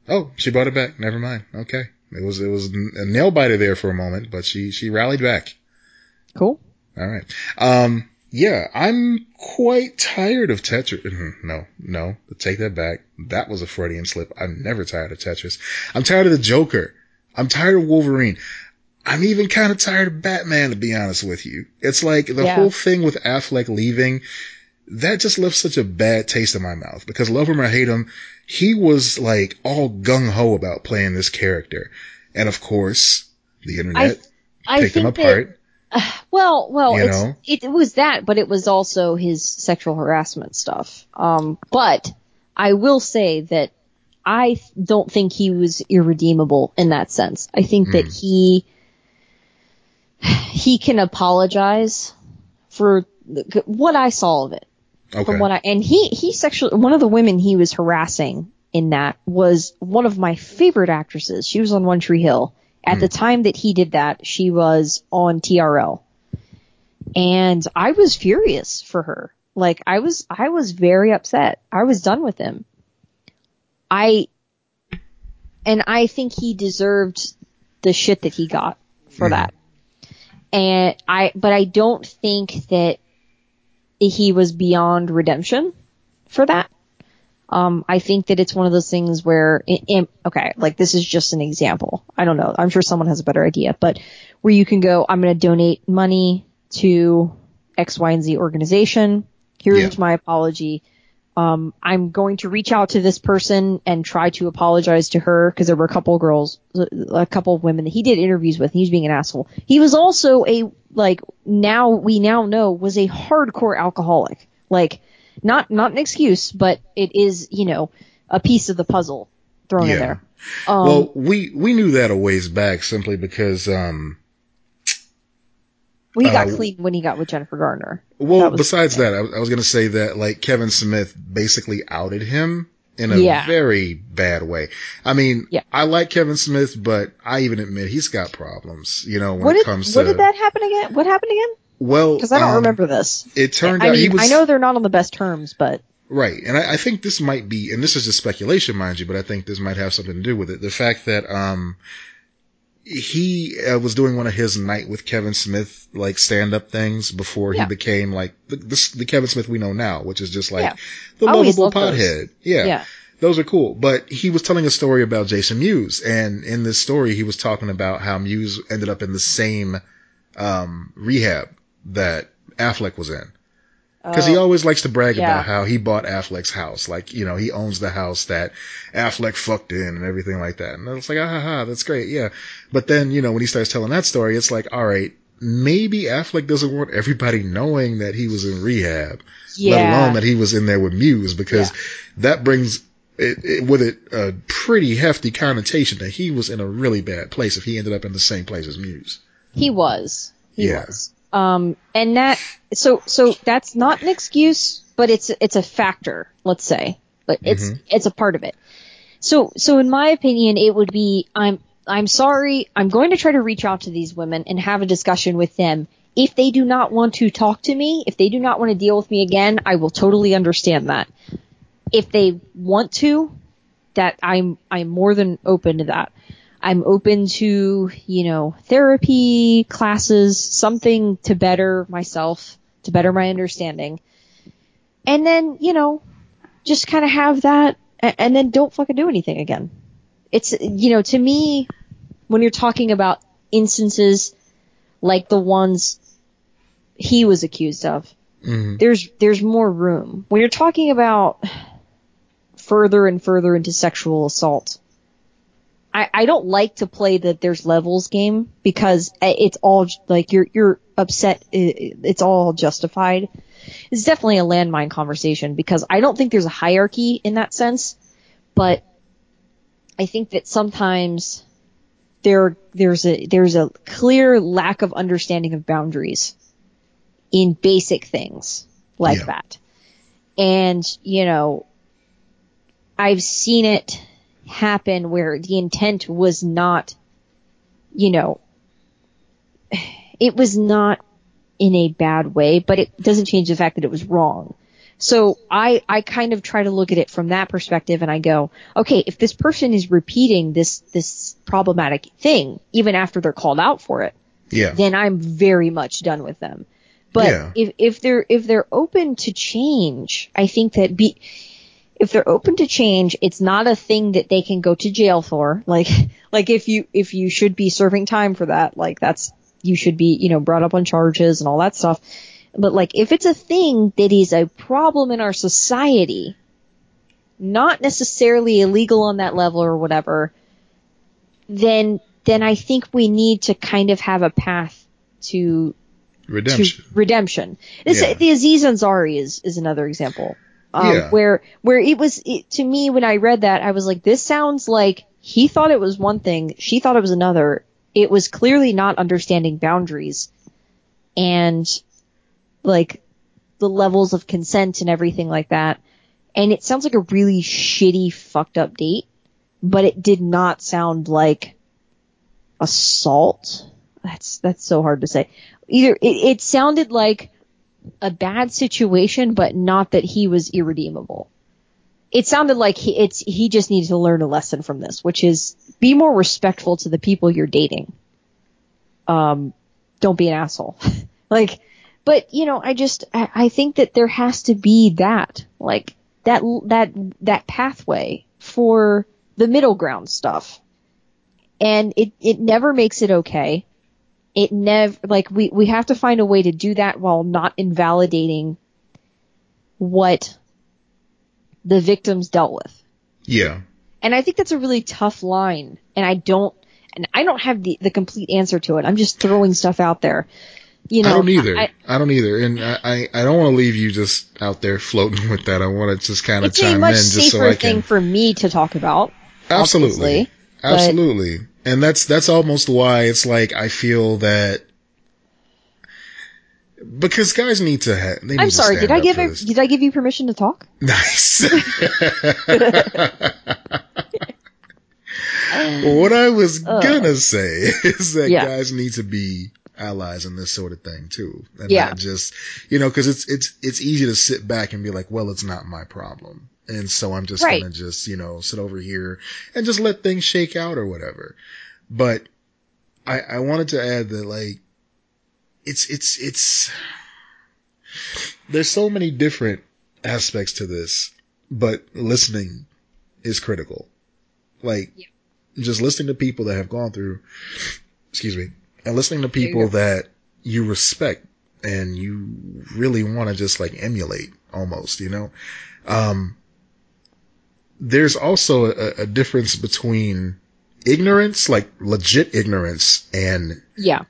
Oh, she brought it back. Never mind. Okay, it was it was a nail biter there for a moment, but she she rallied back. Cool. All right. Um. Yeah, I'm quite tired of Tetris. Mm-hmm. No, no, take that back. That was a Freudian slip. I'm never tired of Tetris. I'm tired of the Joker. I'm tired of Wolverine. I'm even kind of tired of Batman, to be honest with you. It's like the yeah. whole thing with Affleck leaving, that just left such a bad taste in my mouth because love him or hate him, he was like all gung ho about playing this character. And of course, the internet I, I picked him apart. That- <sighs> well, well, it, it was that, but it was also his sexual harassment stuff. Um, but I will say that I don't think he was irredeemable in that sense. I think mm. that hmm. he he can apologize for the, what I saw of it. Okay. From what I and he he sexually one of the women he was harassing in that was one of my favorite actresses. She was on One Tree Hill at mm. the time that he did that, she was on TRL. And I was furious for her. Like I was, I was very upset. I was done with him. I, and I think he deserved the shit that he got for mm. that. And I, but I don't think that he was beyond redemption for that. Um, I think that it's one of those things where, it okay, like this is just an example. I don't know. I'm sure someone has a better idea, but where you can go, I'm going to donate money to X, Y, and Z organization. Here's yeah. my apology. Um, I'm going to reach out to this person and try to apologize to her because there were a couple of girls, a couple of women that he did interviews with. And he was being an asshole. He was also a like now we now know was a hardcore alcoholic. Like not not an excuse, but it is you know a piece of the puzzle thrown yeah. in there. Um, well, we we knew that a ways back simply because um. Well, he got uh, clean when he got with Jennifer Garner. Well, that besides that, I, I was going to say that like Kevin Smith basically outed him in a yeah. very bad way. I mean, yeah. I like Kevin Smith, but I even admit he's got problems, you know, when what it comes to. What did that happen again? What happened again? Well, because I don't um, remember this. It turned I out mean, he was. I know they're not on the best terms, but right, and I, I, think this might be, and this is just speculation, mind you, but I think this might have something to do with it. The fact that um he uh, was doing one of his night with Kevin Smith like stand up things before yeah. he became like the, the, the, Kevin Smith we know now, which is just like yeah. the lovable pothead. Yeah. yeah. Those are cool. But he was telling a story about Jason Mewes. And in this story, he was talking about how Mewes ended up in the same, um, rehab that Affleck was in. Because he oh. always likes to brag yeah. about how he bought Affleck's house. Like, you know, he owns the house that Affleck fucked in and everything like that. And it's like, ah, ha, ha, that's great. Yeah. But then, you know, when he starts telling that story, it's like, all right, maybe Affleck doesn't want everybody knowing that he was in rehab, yeah. let alone that he was in there with Mewes, because yeah. that brings it, it, with it a pretty hefty connotation that he was in a really bad place if he ended up in the same place as Mewes. He was. He yeah. was. Um, and that, so, so that's not an excuse, but it's, it's a factor, let's say. But it's, mm-hmm. it's a part of it. So, so in my opinion, it would be, I'm, I'm sorry, I'm going to try to reach out to these women and have a discussion with them. If they do not want to talk to me, if they do not want to deal with me again, I will totally understand that. If they want to, that I'm, I'm more than open to that. I'm open to, you know, therapy classes, something to better myself, to better my understanding. And then, you know, just kind of have that and then don't fucking do anything again. It's, you know, to me, when you're talking about instances like the ones he was accused of, mm-hmm. there's, there's more room. When you're talking about further and further into sexual assault, I, I don't like to play the there's levels game because it's all like you're you're upset. It's all justified. It's definitely a landmine conversation because I don't think there's a hierarchy in that sense, but I think that sometimes there there's a there's a clear lack of understanding of boundaries in basic things like yeah. that. And, you know, I've seen it happen where the intent was not, you know, it was not in a bad way, but it doesn't change the fact that it was wrong. So I, I kind of try to look at it from that perspective and I go, okay, if this person is repeating this, this problematic thing, even after they're called out for it, Yeah. then I'm very much done with them. But Yeah. if, if they're, if they're open to change, I think that be, if they're open to change, it's not a thing that they can go to jail for. <laughs> Like, like if you, if you should be serving time for that, like that's, you should be, you know, brought up on charges and all that stuff. But like, if it's a thing that is a problem in our society, not necessarily illegal on that level or whatever, then, then I think we need to kind of have a path to Redemption. to redemption. This, Yeah. The Aziz Ansari is, is another example. Um, Yeah. where, where it was, it, to me, when I read that, I was like, this sounds like he thought it was one thing, she thought it was another. It was clearly not understanding boundaries and like the levels of consent and everything like that. And it sounds like a really shitty, fucked up date, but it did not sound like assault. That's, that's so hard to say. Either, it, it sounded like a bad situation, but not that he was irredeemable. It sounded like he, it's, he just needed to learn a lesson from this, which is be more respectful to the people you're dating. Um, don't be an asshole. <laughs> like, but you know, I just, I, I think that there has to be that, like, that, that, that pathway for the middle ground stuff. And it, it never makes it okay. It never, like, we, we have to find a way to do that while not invalidating what the victims dealt with. Yeah. And I think that's a really tough line. And I don't, and I don't have the, the complete answer to it. I'm just throwing stuff out there. You know, I don't either. I, I- don't either. And I, I, I don't want to leave you just out there floating <laughs> with that. I want to just kind of it's a chime in much just so I thing for me to talk about. Absolutely. Absolutely. And that's, that's almost why it's like I feel that because guys need to have, they need I'm to sorry. Did I give this. did I give you permission to talk? Nice. <laughs> what I was Ugh. gonna say <laughs> is that Yeah. guys need to be allies in this sort of thing too, and Yeah. not just you know because it's it's it's easy to sit back and be like, well, it's not my problem, and so I'm just Right. gonna just you know sit over here and just let things shake out or whatever. But I I wanted to add that like it's it's it's there's so many different aspects to this, but listening is critical. Like just listening to people that have gone through, excuse me, and listening to people that you respect and you really want to just like emulate almost, you know? Um, there's also a, a difference between ignorance, like legit ignorance and Yeah.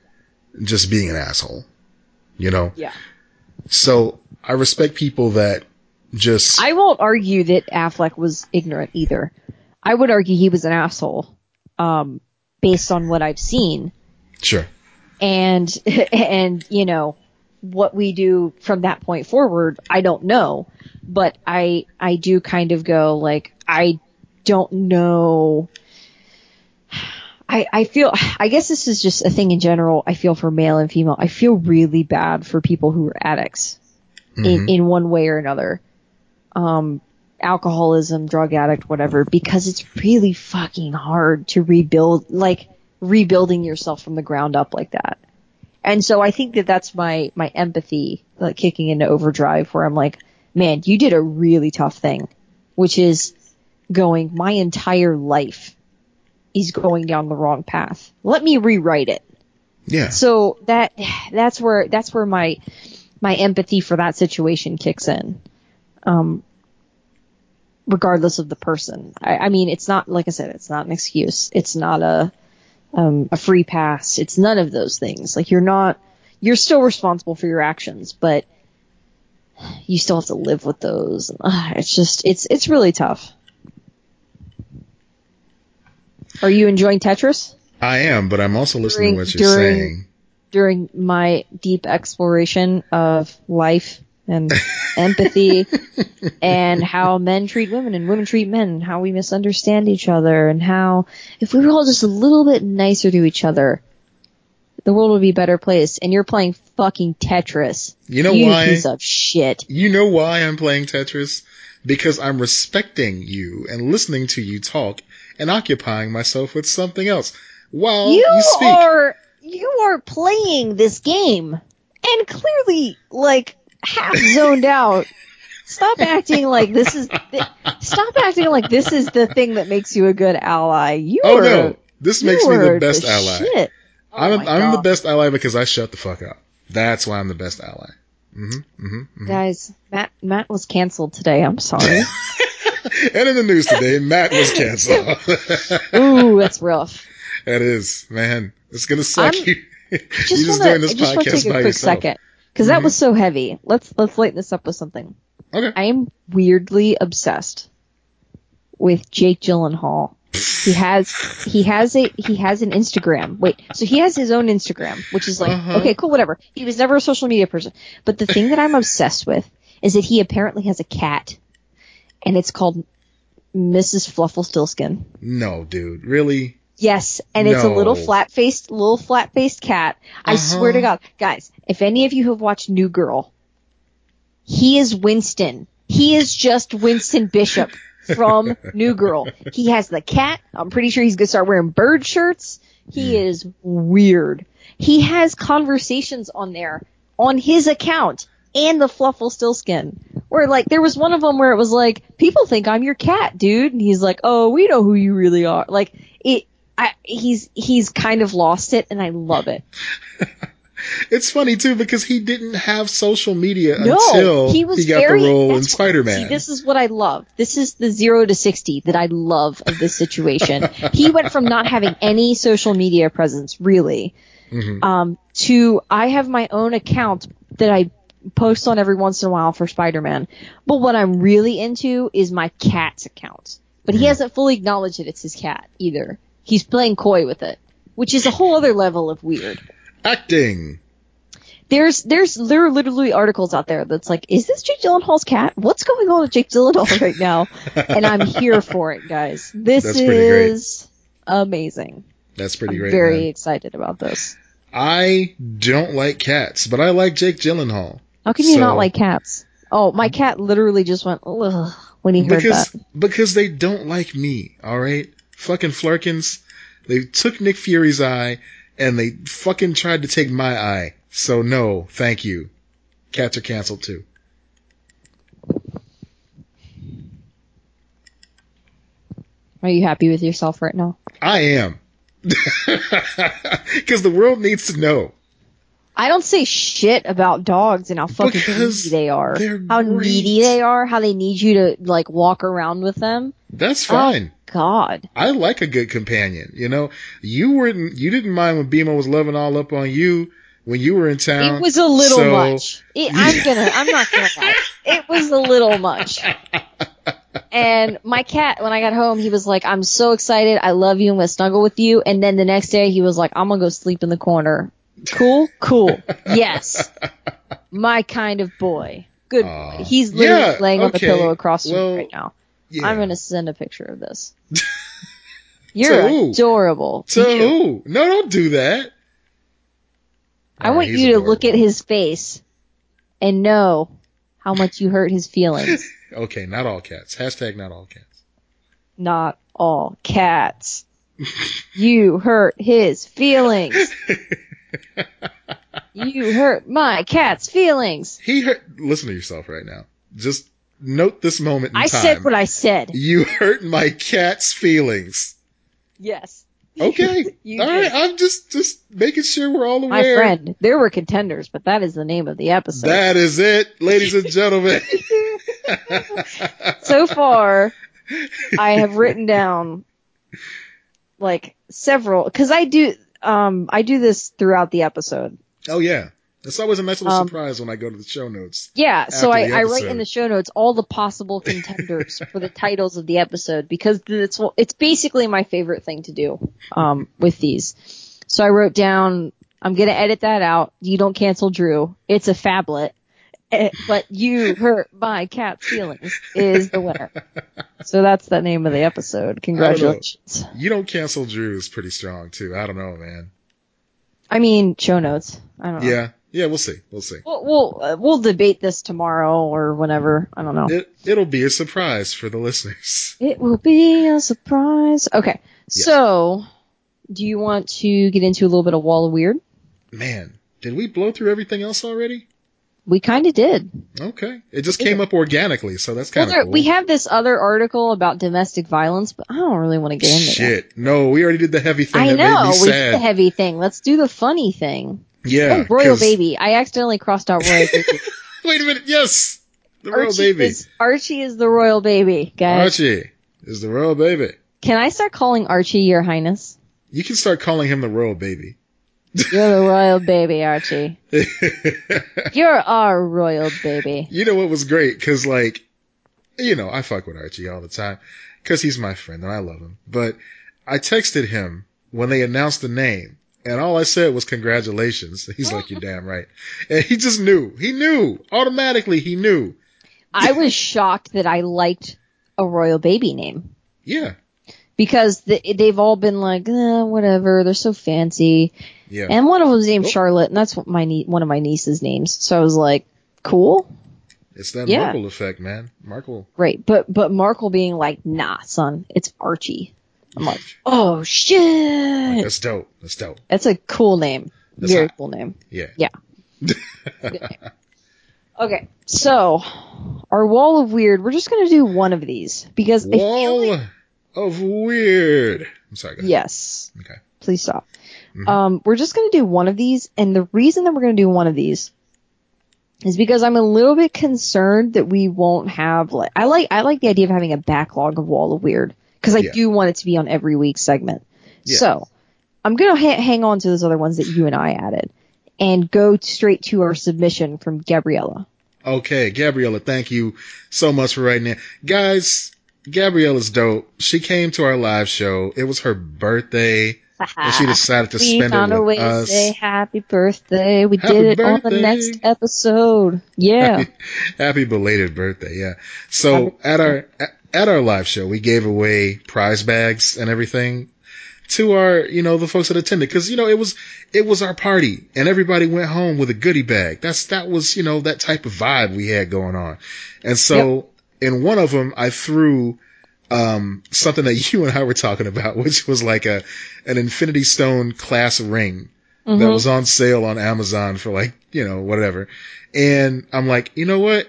just being an asshole, you know? Yeah. So I respect people that just I won't argue that Affleck was ignorant either. I would argue he was an asshole, um, based on what I've seen. Sure. and <laughs> and you know what we do from that point forward i don't know but i i do kind of go like i don't know I, I feel, I guess this is just a thing in general. I feel for male and female. I feel really bad for people who are addicts in, in one way or another. Um, alcoholism, drug addict, whatever, because it's really fucking hard to rebuild, like rebuilding yourself from the ground up like that. And so I think that that's my, my empathy, like kicking into overdrive where I'm like, man, you did a really tough thing, which is going, my entire life is going down the wrong path. Let me rewrite it. Yeah. So that, that's where, that's where my, my empathy for that situation kicks in. Um, regardless of the person. I, I mean, it's not, like I said, it's not an excuse. It's not a, um, a free pass. It's none of those things. Like you're not, you're still responsible for your actions, but you still have to live with those. Uh, it's just, it's, it's really tough. Are you enjoying Tetris? I am, but I'm also listening to what you're during- saying. during my deep exploration of life and <laughs> empathy and how men treat women and women treat men and how we misunderstand each other and how if we were all just a little bit nicer to each other the world would be a better place. And you're playing fucking Tetris. You know you why? piece of shit. You know why I'm playing Tetris? Because I'm respecting you and listening to you talk and occupying myself with something else while you, You speak. are you are playing this game and clearly like half zoned out. Stop acting like this is the, stop acting like this is the thing that makes you a good ally. You oh are no, this makes me the best ally. Shit. Oh I'm I'm the best ally because I shut the fuck up. That's why I'm the best ally. hmm hmm hmm Guys, Matt Matt was canceled today. I'm sorry. <laughs> and in the news today, Matt was canceled. <laughs> Ooh, that's rough. that is, man, it's gonna suck. <laughs> I'm- you just just want doing this podcast take a by quick yourself. second because that was so heavy. Let's let's lighten this up with something. Okay. I am weirdly obsessed with Jake Gyllenhaal. He has he has a he has an Instagram. Wait, so he has his own Instagram, which is like Uh-huh. okay, cool, whatever. He was never a social media person, but the thing that I'm obsessed with is that he apparently has a cat, and it's called Mrs. Flufflestiltskin. No, dude, really? Yes, and it's a little flat faced, little flat faced cat. I Uh-huh. swear to God, guys, if any of you have watched New Girl, he is Winston. He is just Winston Bishop from <laughs> New Girl. He has the cat. I'm pretty sure he's gonna start wearing bird shirts. He Hmm. is weird. He has conversations on there on his account and the Flufflestiltskin. Where like there was one of them where it was like, people think I'm your cat, dude, and he's like, oh, we know who you really are. Like it. I, he's he's kind of lost it, and I love it. <laughs> It's funny too because he didn't have social media No, until he was got very. the role in Spider-Man. This is what I love. This is the zero to sixty that I love of this situation. <laughs> he went from not having any social media presence, really, Mhm. um, to I have my own account that I post on every once in a while for Spider-Man. But what I'm really into is my cat's account. But he Mhm. hasn't fully acknowledged that it's his cat either. He's playing coy with it, which is a whole other level of weird. Acting. There's there's there are literally articles out there that's like, is this Jake Gyllenhaal's cat? What's going on with Jake Gyllenhaal <laughs> right now? and I'm here for it, guys. This That's is amazing. That's pretty I'm great. very man. excited about this. I don't like cats, but I like Jake Gyllenhaal How can you So- not like cats? Oh, my cat literally just went ugh when he heard because that. because they don't like me. All right, fucking Flerkens. They took Nick Fury's eye and they fucking tried to take my eye. So no, thank you. Cats are canceled too. Are you happy with yourself right now? I am. <laughs> Because the world needs to know. I don't say shit about dogs and how fucking Because needy they are. How great. needy they are, how they need you to like walk around with them. That's uh, fine. Oh God. I like a good companion. You know, you weren't, you didn't mind when Bimo was loving all up on you when you were in town. It was a little so- much. It, I'm gonna, I'm not gonna lie. It was a little much. <laughs> And my cat, when I got home, he was like, I'm so excited. I love you. I'm gonna snuggle with you. And then the next day he was like, I'm gonna go sleep in the corner. Cool? Cool. Yes. <laughs> My kind of boy. Good boy. He's literally Yeah, laying on the pillow across from Well, me right now. Yeah. I'm gonna send a picture of this. <laughs> You're who? adorable. To You. No, don't do that. I want you to look at his face and know how much you hurt his feelings. <laughs> Okay, not all cats. Hashtag not all cats. Not all cats. You hurt his feelings. <laughs> You hurt my cat's feelings. He hurt. Listen to yourself right now. Just note this moment in I time. said what I said. You hurt my cat's feelings. Yes. Okay. <laughs> All right. I'm just just making sure we're all aware. My friend, there were contenders, but that is the name of the episode. That is it, ladies and gentlemen. <laughs> so far, I have <laughs> written down like several because I do um I do this throughout the episode. oh yeah, it's always a nice little Um, surprise when I go to the show notes. Yeah, so I, I write in the show notes all the possible contenders for the <laughs> titles of the episode because it's it's basically my favorite thing to do um with these. So I wrote down I'm gonna edit that out. You don't cancel Drew. It's a phablet. Eh, But you hurt my cat's feelings is the winner. So that's the name of the episode. Congratulations. You don't cancel Drew is pretty strong too. I don't know, man. I mean, show notes. I don't know. Yeah, yeah, we'll see. We'll see. We'll we'll, uh, we'll debate this tomorrow or whenever. I don't know. It it'll be a surprise for the listeners. It will be a surprise. Okay, Yes. so do you want to get into a little bit of Wall of Weird? Man, did we blow through everything else already? We kind of did. Okay, it just came up organically, so that's kind of there, cool. we have this other article about domestic violence, but I don't really want to get into that. Shit, no, we already did the heavy thing I that know we sad. did the heavy thing. Let's do the funny thing. Yeah, oh, royal baby! I accidentally crossed out royal baby. <laughs> Wait a minute, yes, the royal baby. is Archie is the royal baby, guys. Archie is the royal baby. Can I start calling Archie Your Highness? You can start calling him the royal baby. You're the royal baby, Archie. <laughs> You're our royal baby. You know what was great? Cause like, you know, I fuck with Archie all the time. Cause he's my friend and I love him. But I texted him when they announced the name and all I said was congratulations. <laughs> He's like, you're damn right. And he just knew. He knew. Automatically he knew. I was shocked that I liked a royal baby name Yeah. because th- they've all been like, eh, whatever. They're so fancy. Yeah. And one of them was named Oh. Charlotte, and that's what my nie- one of my niece's names. So I was like, cool, it's that yeah. Markle effect, man. Markle. great. But but Markle being like, nah, son, it's Archie. I'm like, oh shit, That's dope. That's dope. that's a cool name. That's Very hot. cool name. Yeah. Yeah. <laughs> Name. Okay, so our wall of weird. We're just gonna do one of these because Wall like of weird. I'm sorry. Yes. Okay. Please stop. Mhm. Um, we're just gonna do one of these, and the reason that we're gonna do one of these is because I'm a little bit concerned that we won't have like I like I like the idea of having a backlog of Wall of Weird because I Yeah. do want it to be on every week's segment. Yeah. So I'm gonna ha- hang on to those other ones that you and I added, and go straight to our submission from Gabriella. Okay, Gabriella, thank you so much for writing in. Guys, Gabriella's dope. She came to our live show. It was her birthday, and she <laughs> decided to we spend found it a way with to us. say happy birthday. We Happy did it on the next episode. Yeah. Happy belated birthday, yeah. So at our at our live show, we gave away prize bags and everything to our, you know, the folks that attended, because you know it was it was our party, and everybody went home with a goodie bag. That's that was you know that type of vibe we had going on, and so in one of them, I threw um something that <laughs> you and I were talking about, which was like a an Infinity Stone class ring that Mhm. was on sale on Amazon for like, you know, whatever. And I'm like, you know what?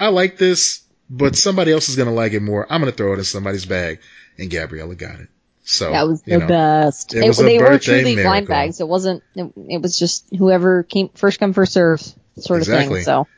I like this, but somebody else is going to like it more. I'm going to throw it in somebody's bag. And Gabriella got it. So, That was you the know, best. it was a they were truly blind miracle. bags. It wasn't. It, it was just whoever came first come first serve sort of thing. So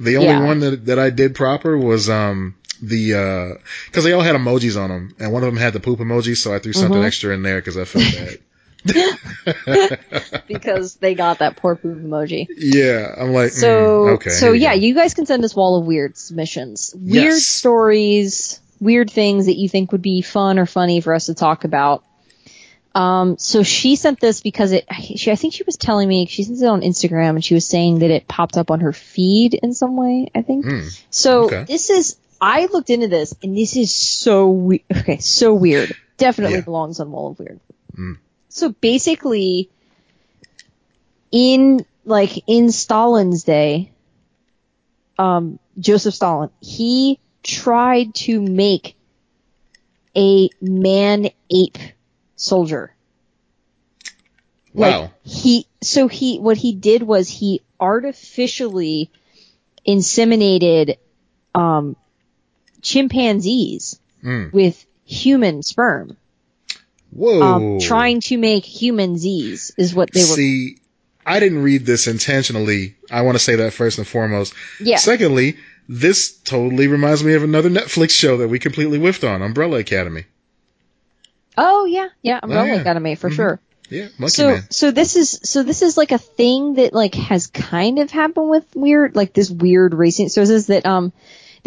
the only yeah. one that, that I did proper was, um, the, uh, cause they all had emojis on them and one of them had the poop emoji. So I threw something Mhm. extra in there cause I felt bad. <laughs> <laughs> because they got that poor poop emoji. yeah. I'm like, So mm, okay. so yeah, go. you guys can send us wall of weird submissions, weird Yes. stories, weird things that you think would be fun or funny for us to talk about. Um, so she sent this because it, she, I think she was telling me, she sent it on Instagram and she was saying that it popped up on her feed in some way, I think. Mm, So Okay. this is, I looked into this and this is so we- okay, so weird. Definitely Yeah. belongs on Wall of Weird. Mm. So basically, in like in Stalin's day, um, Joseph Stalin, he tried to make a man ape soldier. wow. Like he so he what he did was he artificially inseminated um chimpanzees Mm. with human sperm. Whoa. Um trying to make humanzees is what they were See, I didn't read this intentionally. I want to say that first and foremost. Yeah. Secondly, this totally reminds me of another Netflix show that we completely whiffed on, Umbrella Academy. oh yeah, yeah, Umbrella yeah. Academy for Mhm. sure. Yeah, Monkey so Man. so this is so this is like a thing that like has kind of happened with weird like this weird racing so this is that um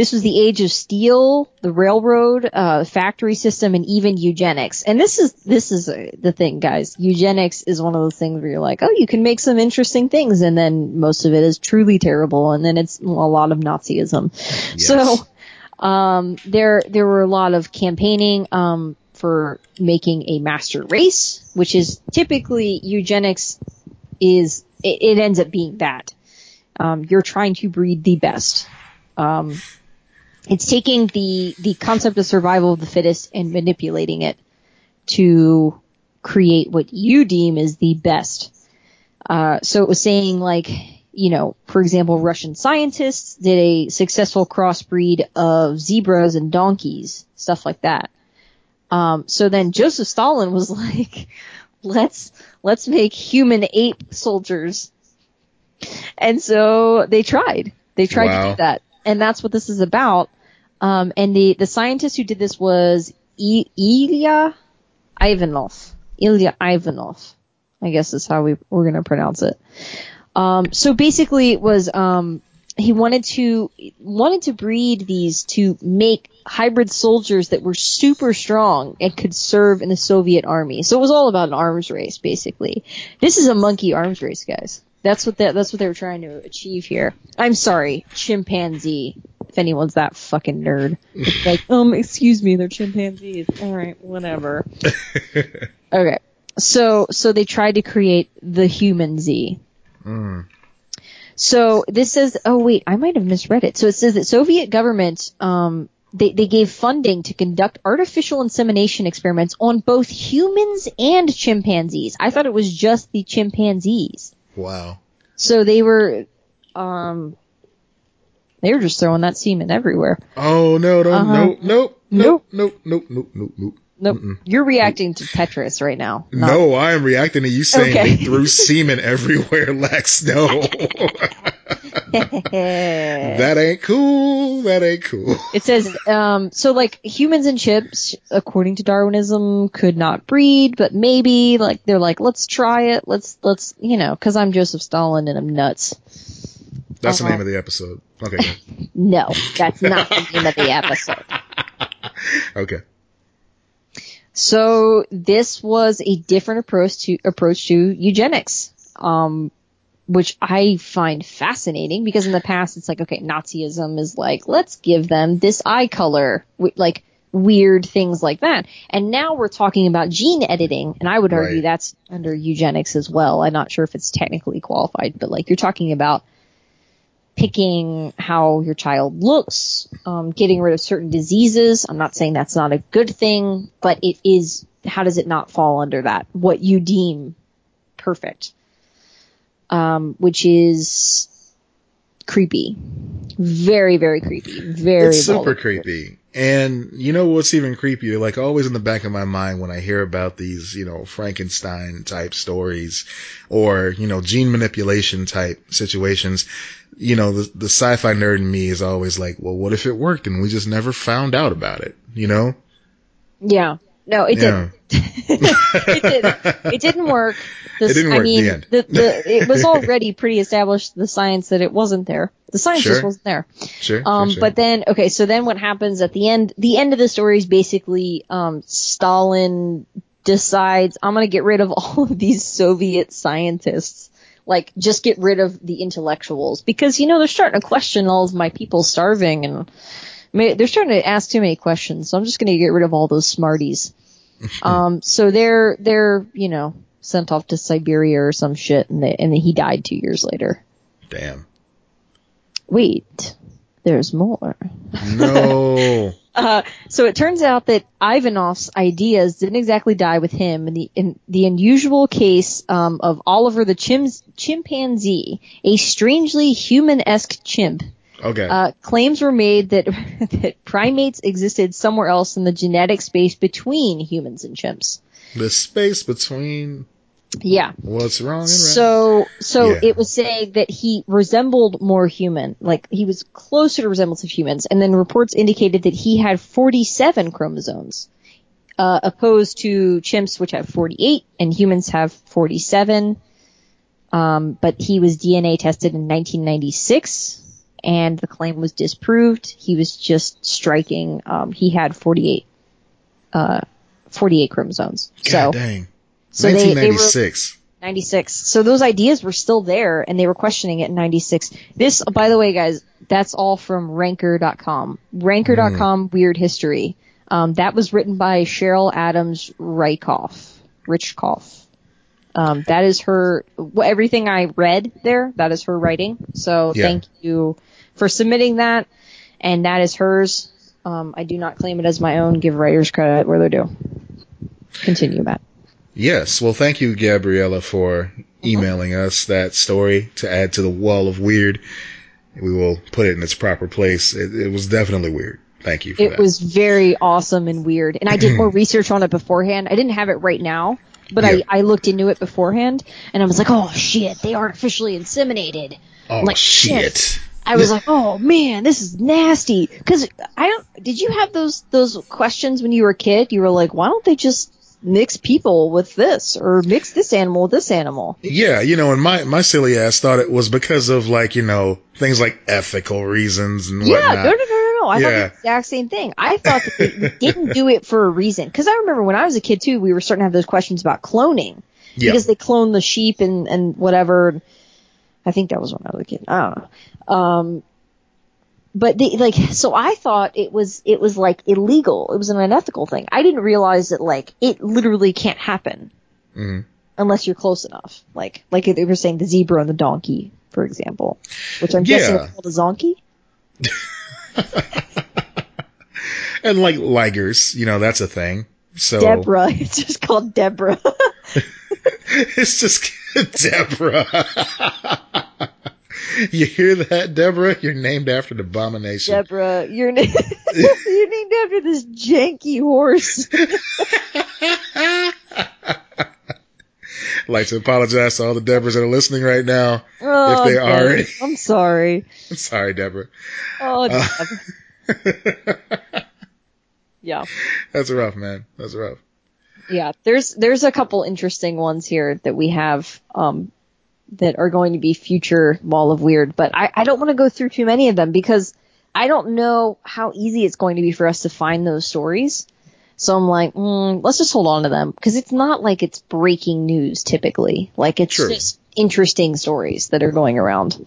this was the age of steel the railroad uh factory system and even eugenics and this is this is uh, the thing guys eugenics is one of those things where you're like oh you can make some interesting things and then most of it is truly terrible and then it's a lot of nazism Yes. so um, there there were a lot of campaigning um, for making a master race, which is typically eugenics is it, it ends up being that. Um, you're trying to breed the best. Um, it's taking the the concept of survival of the fittest and manipulating it to create what you deem is the best. Uh, so it was saying like, you know, for example, Russian scientists did a successful crossbreed of zebras and donkeys, stuff like that. Um, so then Joseph Stalin was <laughs> like, let's, let's make human ape soldiers. And so they tried. They tried wow. to do that. And that's what this is about. Um, and the, the scientist who did this was I- Ilya Ivanov. Ilya Ivanov. I guess is how we, we're going to pronounce it. Um, so basically it was, um, he wanted to wanted to breed these to make hybrid soldiers that were super strong and could serve in the Soviet army. So it was all about an arms race, basically. This is a monkey arms race, guys. That's what that, that's what they were trying to achieve here. I'm sorry, chimpanzee. If anyone's that fucking nerd, <laughs> like, um, excuse me, they're chimpanzees. All right, whatever. <laughs> okay, so so they tried to create the humanzee. Mm. So this says, oh wait, I might have misread it. So it says that Soviet government, um, they, they gave funding to conduct artificial insemination experiments on both humans and chimpanzees. I thought it was just the chimpanzees. Wow. So they were, um, they were just throwing that semen everywhere. Oh no, no, uh-huh. nope, nope, nope, nope, nope, nope, nope, nope. Nope. Mm-mm. You're reacting to Tetris right now. Not... No, I am reacting to you saying okay. they threw semen <laughs> everywhere, Lex. No. <laughs> that ain't cool. That ain't cool. It says, um, so like humans and chips, according to Darwinism, could not breed, but maybe like they're like, let's try it. Let's, let's, you know, cause I'm Joseph Stalin and I'm nuts. That's uh-huh. the name of the episode. Okay. <laughs> no, that's not the name of the episode. <laughs> okay. So this was a different approach to approach to eugenics, um, which I find fascinating because in the past it's like okay, Nazism is like let's give them this eye color, like weird things like that, and now we're talking about gene editing, and I would argue right. that's under eugenics as well. I'm not sure if it's technically qualified, but like you're talking about picking how your child looks, um, getting rid of certain diseases. I'm not saying that's not a good thing, but it is, how does it not fall under that? What you deem perfect. Um, which is creepy. Very, very creepy. Very It's super creepy. And you know what's even creepier? Like always in the back of my mind when I hear about these, you know, Frankenstein type stories or, you know, gene manipulation type situations, you know, the, the sci-fi nerd in me is always like, well, what if it worked and we just never found out about it, you know? Yeah. No, it yeah. didn't. <laughs> it didn't. It didn't work. This, it didn't work. I mean, the, the, the, it was already pretty established the science that it wasn't there. The science sure. just wasn't there. Sure, um, sure, sure. But then, okay, so then what happens at the end? The end of the story is basically um, Stalin decides I'm going to get rid of <laughs> all of these Soviet scientists. Like, just get rid of the intellectuals because you know they're starting to question all of my people starving and they're starting to ask too many questions. So I'm just going to get rid of all those smarties. <laughs> um, so they're they're you know sent off to Siberia or some shit, and they, and he died two years later. Damn. Wait, there's more. No. <laughs> uh, so it turns out that Ivanov's ideas didn't exactly die with him. In the in the unusual case um, of Oliver the chim- chimpanzee, a strangely human-esque chimp Okay. Uh, claims were made that <laughs> that primates existed somewhere else in the genetic space between humans and chimps. The space between. Yeah. What's wrong? So, so yeah. it was saying that he resembled more human, like he was closer to resemblance of humans, and then reports indicated that he had 47 chromosomes, uh, opposed to chimps which have 48 and humans have 47. Um, but he was DNA tested in 1996 and the claim was disproved. He was just striking. Um, he had 48, uh, 48 chromosomes. God so, dang. So 1996. 96. So those ideas were still there and they were questioning it in 96. This, by the way, guys, that's all from ranker.com. Ranker.com mm. weird history. Um, that was written by Cheryl Adams Rykoff. Richkoff. Um, that is her. Everything I read there, that is her writing. So Yeah. thank you for submitting that, and that is hers. Um, I do not claim it as my own. Give writers credit where they're due. Continue, Matt. Yes. Well, thank you, Gabriella, for emailing us that story to add to the wall of weird. We will put it in its proper place. It, it was definitely weird. Thank you for It that. was very awesome and weird. And I did more <clears throat> research on it beforehand. I didn't have it right now, but Yeah. I, I looked into it beforehand and I was like, oh shit, they artificially inseminated. oh like, shit. I was like, oh man, this is nasty. Cause I don't, did you have those, those questions when you were a kid? You were like, why don't they just mix people with this or mix this animal with this animal? Yeah, you know, and my my silly ass thought it was because of like you know things like ethical reasons and Yeah, whatnot. no, no, no, no, no. I thought the exact same thing. I thought that they <laughs> didn't do it for a reason. Because I remember when I was a kid too, we were starting to have those questions about cloning. Yeah. Because they clone the sheep and, and whatever. I think that was when I was a kid. I don't know. Um, but they, like, so I thought it was, it was like illegal. It was an unethical thing. I didn't realize that like, it literally can't happen. Mhm. Unless you're close enough. Like, like they were saying the zebra and the donkey, for example. Which I'm guessing is called a zonkey. <laughs> and like ligers, you know, that's a thing. So Deborah. <laughs> It's just called Deborah. <laughs> it's just <laughs> Deborah. <laughs> you hear that, Deborah? You're named after the abomination. Deborah, you're, na- <laughs> you're named after this janky horse. like to apologize to all the Deborahs that are listening right now. Oh, they Deb, are- I'm sorry. I'm sorry, Deborah. Oh, Uh. Yeah. That's rough, man. That's rough. Yeah. There's, there's a couple interesting ones here that we have, um, that are going to be future Wall of Weird, but I, I don't want to go through too many of them because I don't know how easy it's going to be for us to find those stories. So I'm like, mm, let's just hold on to them because it's not like it's breaking news typically. Like it's just interesting stories that are going around.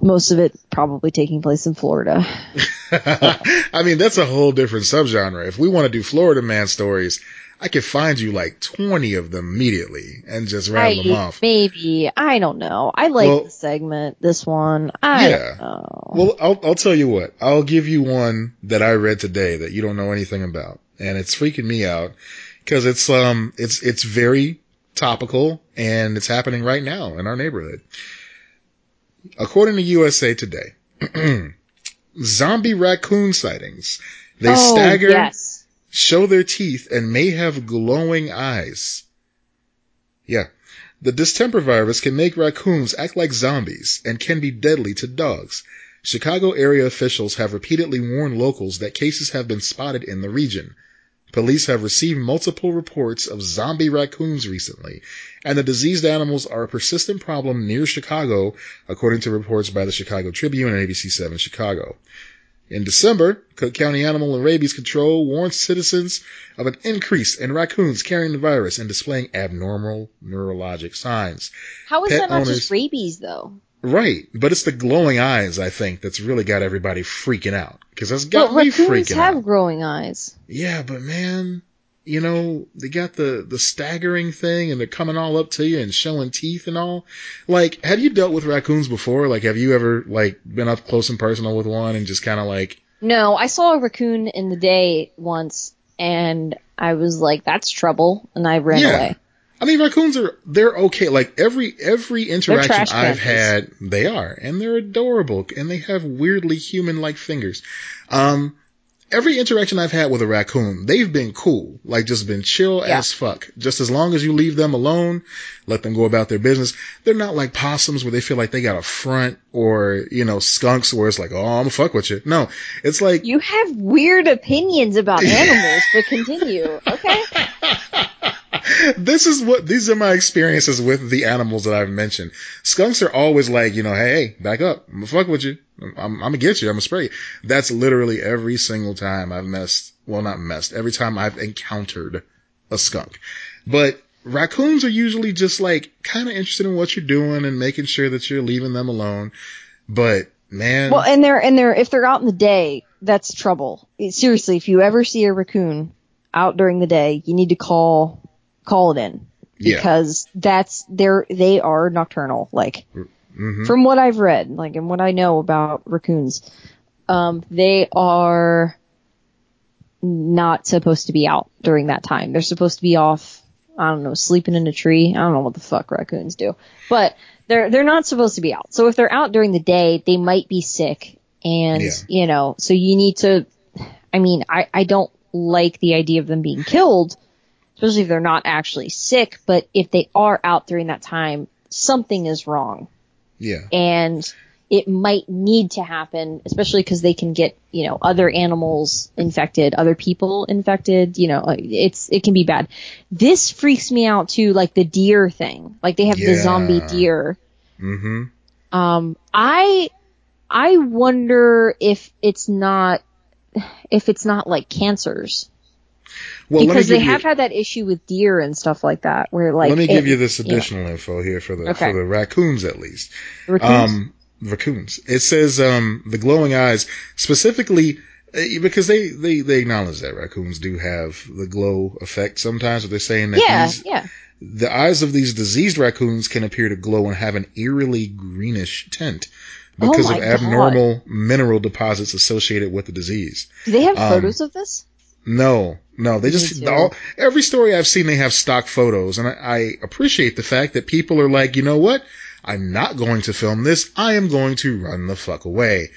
Most of it probably taking place in Florida. <laughs> I mean, that's a whole different subgenre. If we want to do Florida man stories, I could find you like 20 of them immediately and just rattle them off. maybe I don't know. I like Well- the segment. This one, I Yeah. don't know. Well, I'll, I'll tell you what. I'll give you one that I read today that you don't know anything about. And it's freaking me out because it's, um, it's, it's very topical and it's happening right now in our neighborhood. According to USA Today, <clears throat> zombie raccoon sightings. They oh, stagger, Yes. show their teeth, and may have glowing eyes. Yeah. The distemper virus can make raccoons act like zombies and can be deadly to dogs. Chicago area officials have repeatedly warned locals that cases have been spotted in the region. Police have received multiple reports of zombie raccoons recently, and the diseased animals are a persistent problem near Chicago, according to reports by the Chicago Tribune and ABC 7 Chicago. In December, Cook County Animal and Rabies Control warned citizens of an increase in raccoons carrying the virus and displaying abnormal neurologic signs. How is Pet that not owners- just rabies though? Right, but it's the glowing eyes, I think, that's really got everybody freaking out. Because that's got But me freaking out. raccoons have growing eyes. Yeah, but man, you know, they got the, the staggering thing and they're coming all up to you and showing teeth and all. Like, have you dealt with raccoons before? Like, have you ever, like, been up close and personal with one and just kind of like, No, I saw a raccoon in the day once, and I was like, "That's trouble," and I ran Yeah. away. I mean, raccoons are, they're okay. Like, every, every interaction I've had, they are. And they're adorable. And they have weirdly human-like fingers. Um, every interaction I've had with a raccoon, they've been cool. Like, just been chill Yeah. as fuck. Just as long as you leave them alone, let them go about their business. They're not like possums where they feel like they got a front or, you know, skunks where it's like, oh, I'm gonna fuck with you. No, it's like, You have weird opinions about <laughs> animals, but continue. Okay. <laughs> <laughs> this is what these are my experiences with the animals that I've mentioned. Skunks are always like, you know, hey, back up. I'm gonna fuck with you. I'm, I'm, I'm gonna get you. I'm gonna spray you. That's literally every single time I've messed. Well, not messed. Every time I've encountered a skunk. But raccoons are usually just like kind of interested in what you're doing and making sure that you're leaving them alone. But man, Well, and they're and they're if they're out in the day, that's trouble. Seriously, if you ever see a raccoon out during the day, you need to call call it in Yeah. because that's they're they are nocturnal. Like hmm from what I've read, like and what I know about raccoons, um, they are not supposed to be out during that time. They're supposed to be off. I don't know, sleeping in a tree. I don't know what the fuck raccoons do, but they're they're not supposed to be out. So if they're out during the day, they might be sick, and Yeah. you know, so you need to. I mean, I I don't like the idea of them being killed, especially if they're not actually sick. But if they are out during that time, something is wrong Yeah. and it might need to happen, especially because they can get, you know, other animals infected, other people infected, you know, it's, it can be bad. This freaks me out too, like the deer thing. Like they have the zombie deer. hmm Um, I, I wonder if it's not, if it's not like cancers. Well, because they you, have had that issue with deer and stuff like that, where like. let me it- give you this additional info here for the Okay. for the raccoons at least. raccoons? Um, raccoons. It says um, the glowing eyes specifically uh, because they, they they acknowledge that raccoons do have the glow effect sometimes. But they're saying that yeah, these, yeah. the eyes of these diseased raccoons can appear to glow and have an eerily greenish tint Oh because my of God. abnormal mineral deposits associated with the disease. Do they have um, photos of this? No, no, they just all, every story I've seen they have stock photos, and I, I appreciate the fact that people are like, you know what? I'm not going to film this. I am going to run the fuck away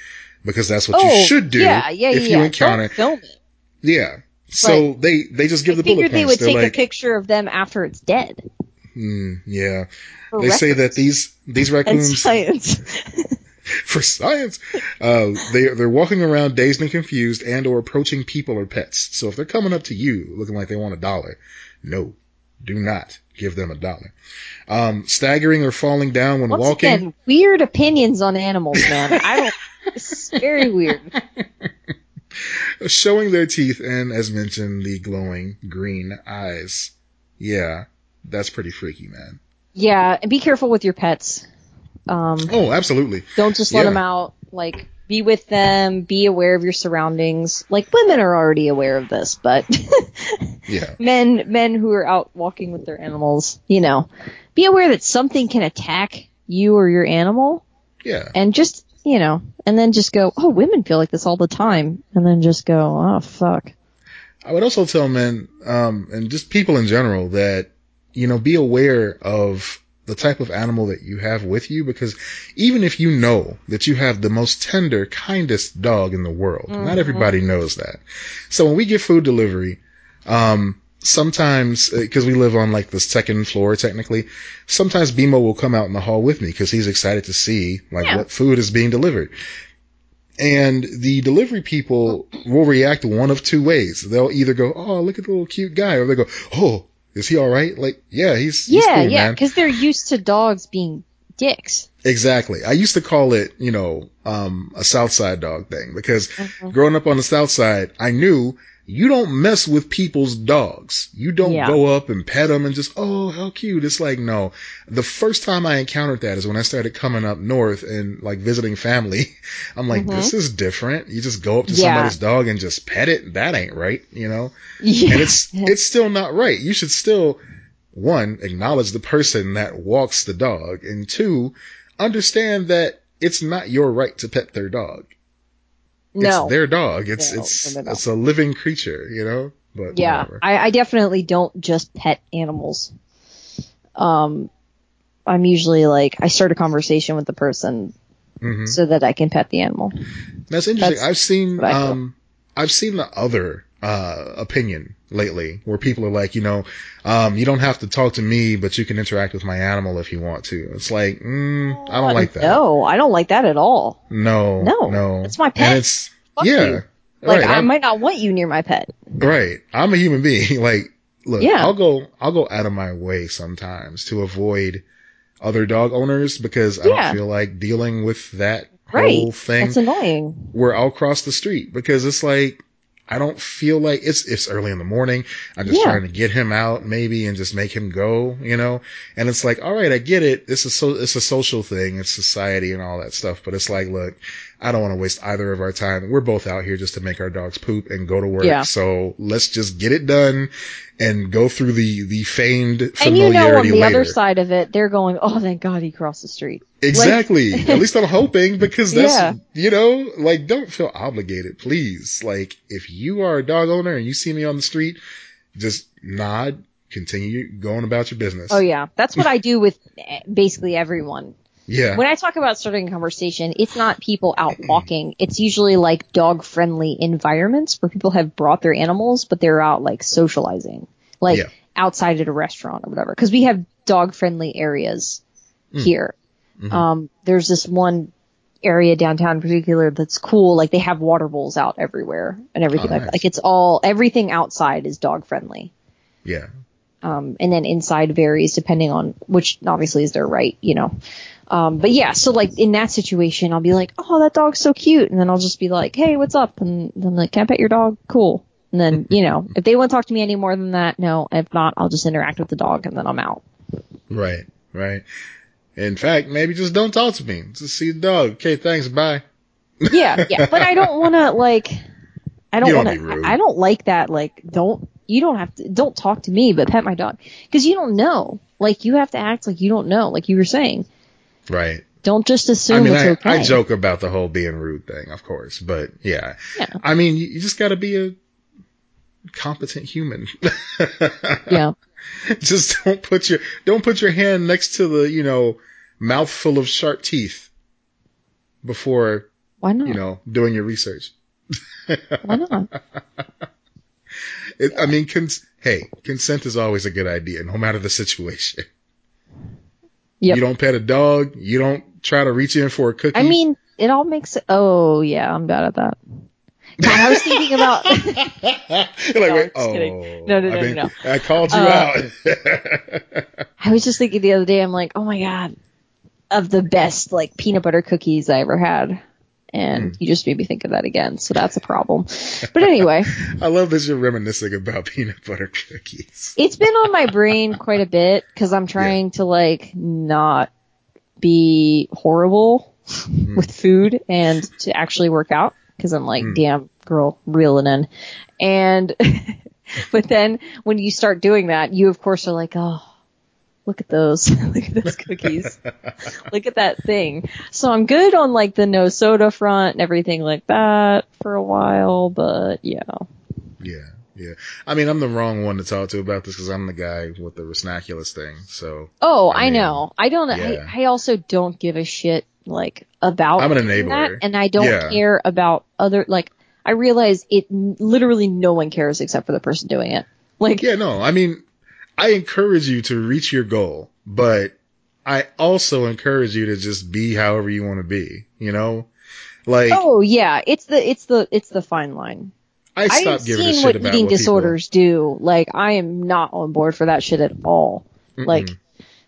because that's what you should do Oh, Yeah, yeah, if yeah. you encounter. Don't film it. Yeah. So they they just give I the bullet figured they would They're take like, a picture of them after it's dead. hmm, yeah. for They say that records. these these <laughs> and raccoons science. <laughs> for science. Uh, they they're walking around dazed and confused, and or approaching people or pets. So if they're coming up to you looking like they want a dollar, no, do not give them a dollar. Um, staggering or falling down when Once walking. again, weird opinions on animals, man. I don't. It's very weird. <laughs> showing their teeth, and as mentioned, the glowing green eyes. Yeah, that's pretty freaky, man. Yeah, and be careful with your pets. Um, Oh, absolutely. don't just let yeah. them out. Like, be with them. Be aware of your surroundings. Like, women are already aware of this, but <laughs> Yeah, men, men who are out walking with their animals, you know, be aware that something can attack you or your animal. yeah. and just you know, and then just go, oh, women feel like this all the time, and then just go, oh, fuck. I would also tell men, um, and just people in general that, you know, be aware of the type of animal that you have with you because even if you know that you have the most tender, kindest dog in the world, not everybody knows that. So when we get food delivery, um, sometimes, because we live on like the second floor technically, sometimes BMO will come out in the hall with me because he's excited to see like Yeah. what food is being delivered. And the delivery people will react one of two ways. They'll either go, "Oh, look at the little cute guy," or they go, "Oh, is he all right?" Like, yeah, he's, he's yeah, cool, yeah, because they're used to dogs being dicks. Exactly. I used to call it, you know, um, a South Side dog thing because Mhm. growing up on the South Side, I knew you don't mess with people's dogs. You don't Yeah. go up and pet them and just, oh, how cute. It's like, no. The first time I encountered that is when I started coming up north and like visiting family. <laughs> I'm like, Mhm. this is different. You just go up to Yeah. somebody's dog and just pet it. That ain't right, you know? Yeah, and it's <laughs> it's still not right. You should still one acknowledge the person that walks the dog, and two understand that it's not your right to pet their dog. No, It's their dog. It's No, it's no, no, no. it's a living creature, you know. But yeah. I, I definitely don't just pet animals. Um, I'm usually like, I start a conversation with the person hmm so that I can pet the animal. That's interesting. That's I've seen what I feel. um I've seen the other uh opinion lately where people are like, you know, um you don't have to talk to me, but you can interact with my animal if you want to. It's like, mm, I don't like that. No, I don't like that at all. No, No, no. it's my pet. And it's Fuck yeah, you. Like, right. I I'm, might not want you near my pet. right. I'm a human being. <laughs> like, look, Yeah. I'll go, I'll go out of my way sometimes to avoid other dog owners because I don't feel like dealing with that Right. whole thing That's annoying. where I'll cross the street because it's like I don't feel like it's, it's early in the morning. I'm just Yeah. trying to get him out maybe and just make him go, you know? And it's like, all right, I get it. It's a so, it's a social thing. It's society and all that stuff. But it's like, look, I don't want to waste either of our time. We're both out here just to make our dogs poop and go to work. Yeah. So let's just get it done and go through the, the feigned And you know, on the later. other side of it, they're going, "Oh, thank God he crossed the street." Exactly. <laughs> At least I'm hoping because that's, Yeah. you know, like don't feel obligated, please. Like if you are a dog owner and you see me on the street, just nod, continue going about your business. Oh yeah, that's what I do with eh, basically everyone. Yeah. When I talk about starting a conversation, it's not people out <clears throat> walking. It's usually like dog friendly environments where people have brought their animals, but they're out like socializing, like Yeah. outside at a restaurant or whatever. Cause we have dog friendly areas Mm. here. Mhm. Um, there's this one area downtown in particular that's cool. Like they have water bowls out everywhere and everything Oh, like nice. that. Like it's all, everything outside is dog friendly. yeah. Um, and then inside varies depending on which obviously is their right, you know. Um, but yeah, so like in that situation, I'll be like, oh, that dog's so cute. And then I'll just be like, hey, what's up? And then like, can I pet your dog? Cool. And then, <laughs> you know, if they want to talk to me any more than that, no. If not, I'll just interact with the dog and then I'm out. Right. Right. In fact, maybe just don't talk to me. Just see the dog. Okay. Thanks. Bye. Yeah, yeah. But I don't want to like, I don't don't want to, I don't like that. Like, don't, you don't have to, don't talk to me, but pet my dog. Cause you don't know. Like, you have to act like you don't know, like you were saying. Right. Don't just I assume mean, it's I, okay. I joke about the whole being rude thing, of course, but yeah. Yeah. I mean, you, you just got to be a competent human. <laughs> Yeah. just don't put your don't put your hand next to the you know mouthful of sharp teeth before Why not? you know doing your research. <laughs> Why not? It, I mean, cons- hey, consent is always a good idea, no matter the situation. Yep. You don't pet a dog. You don't try to reach in for a cookie. I mean, it all makes. Oh yeah, I'm bad at that. God, I was <laughs> thinking about. You're <laughs> <laughs> like, No, wait, oh, kidding. No, no, I no, mean, no. I called you Uh, out. I was just thinking the other day. I'm like, oh my god, of the best like peanut butter cookies I ever had, and you just made me think of that again. So that's a problem. But anyway, <laughs> I love that you're reminiscing about peanut butter cookies. it's been on my brain quite a bit because I'm trying to like not be horrible with food and to actually work out because I'm like, Mm. damn girl, reeling in. And, <laughs> but then when you start doing that, you of course are like, oh, look at those, <laughs> look at those cookies, <laughs> look at that thing. So I'm good on like the no soda front and everything like that for a while, but yeah. Yeah, yeah. I mean, I'm the wrong one to talk to about this because I'm the guy with the Resnaculus thing. So Oh, I I, know. I don't. yeah. I, I also don't give a shit like about. I'm an doing that, and I don't Yeah. care about other. Like, I realize it. Literally, no one cares except for the person doing it. Like, yeah, no, I mean, I encourage you to reach your goal, but I also encourage you to just be however you want to be. You know, like oh yeah, it's the it's the it's the fine line. I I've stopped giving a seen shit what about eating what people- disorders do. Like, I am not on board for that shit at all. Mm-mm. Like,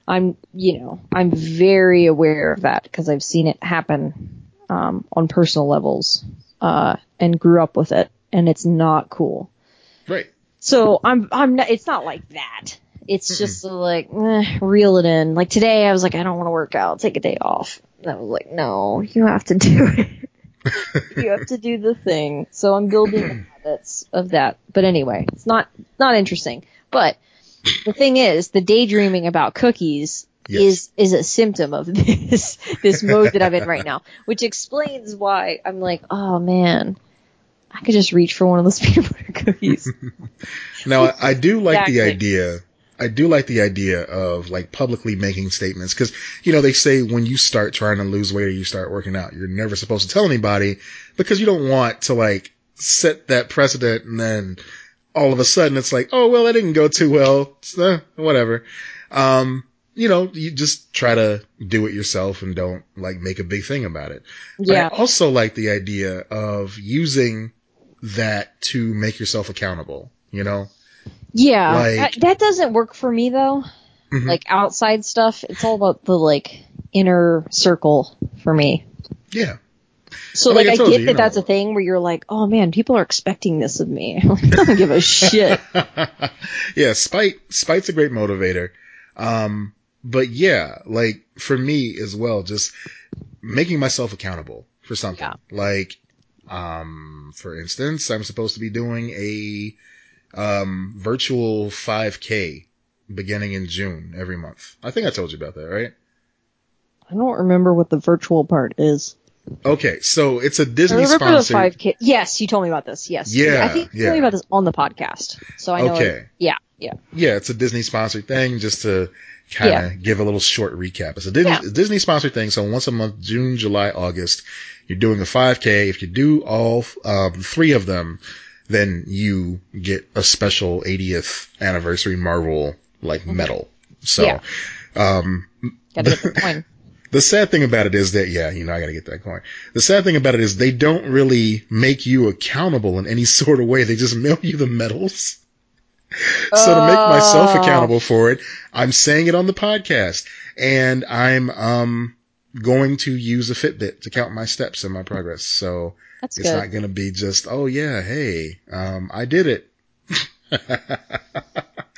I'm, you know, I'm very aware of that because I've seen it happen um, on personal levels uh, and grew up with it, and it's not cool. So I'm, I'm not. It's not like that. It's just like eh, reel it in. Like today, I was like, I don't want to work out. Take a day off. And I was like, no, you have to <laughs> do it. you have to do the thing. So I'm building <coughs> habits of that. But anyway, it's not not interesting. But the thing is, the daydreaming about cookies Yes. is is a symptom of <laughs> this this mode that I'm in right now, which explains why I'm like, oh man, I could just reach for one of those <laughs> peanut butter cookies. <laughs> Now, I, I do like the idea. I do like the idea of like publicly making statements because, you know, they say when you start trying to lose weight or you start working out, you're never supposed to tell anybody because you don't want to like set that precedent and then all of a sudden it's like, oh, well, that didn't go too well. So, eh, whatever. Um, you know, you just try to do it yourself and don't like make a big thing about it. But yeah. I also like the idea of using that to make yourself accountable, you know? Yeah, Like- that, that doesn't work for me though. Mhm. Like outside stuff, it's all about the like inner circle for me. Yeah. So Like I like I, told get you, you that know. that's a thing where you're like, oh man, people are expecting this of me. <laughs> I don't give a <laughs> shit. <laughs> yeah, spite spite's a great motivator. Um, but yeah, like for me as well, just making myself accountable for something. Yeah. Like, um, for instance, I'm supposed to be doing a um virtual 5K beginning in June every month. I think I told you about that, right? I don't remember what the virtual part is. Okay, so it's a Disney sponsored. five K. Yes, you told me about this. Yes. Yeah, I think you yeah. told me about this on the podcast. So I know. Okay. It, yeah. Yeah. Yeah, it's a Disney sponsored thing just to kind of Yeah. give a little short recap. It's a Disney, Yeah. Disney sponsored thing. So once a month, June, July, August, you're doing a 5K. If you do all um, three of them, then you get a special 80th anniversary Marvel like medal. So, Yeah. um, Gotta get <laughs> the coin. the sad thing about it is that, yeah, you know, I gotta get that coin. The sad thing about it is they don't really make you accountable in any <laughs> sort of way. They just mail you the medals. <laughs> So to make myself Oh. accountable for it, I'm saying it on the podcast and I'm, um, going to use a Fitbit to count my steps and my progress. So That's it's good. not going to be just, oh yeah, hey, um, I did it. <laughs>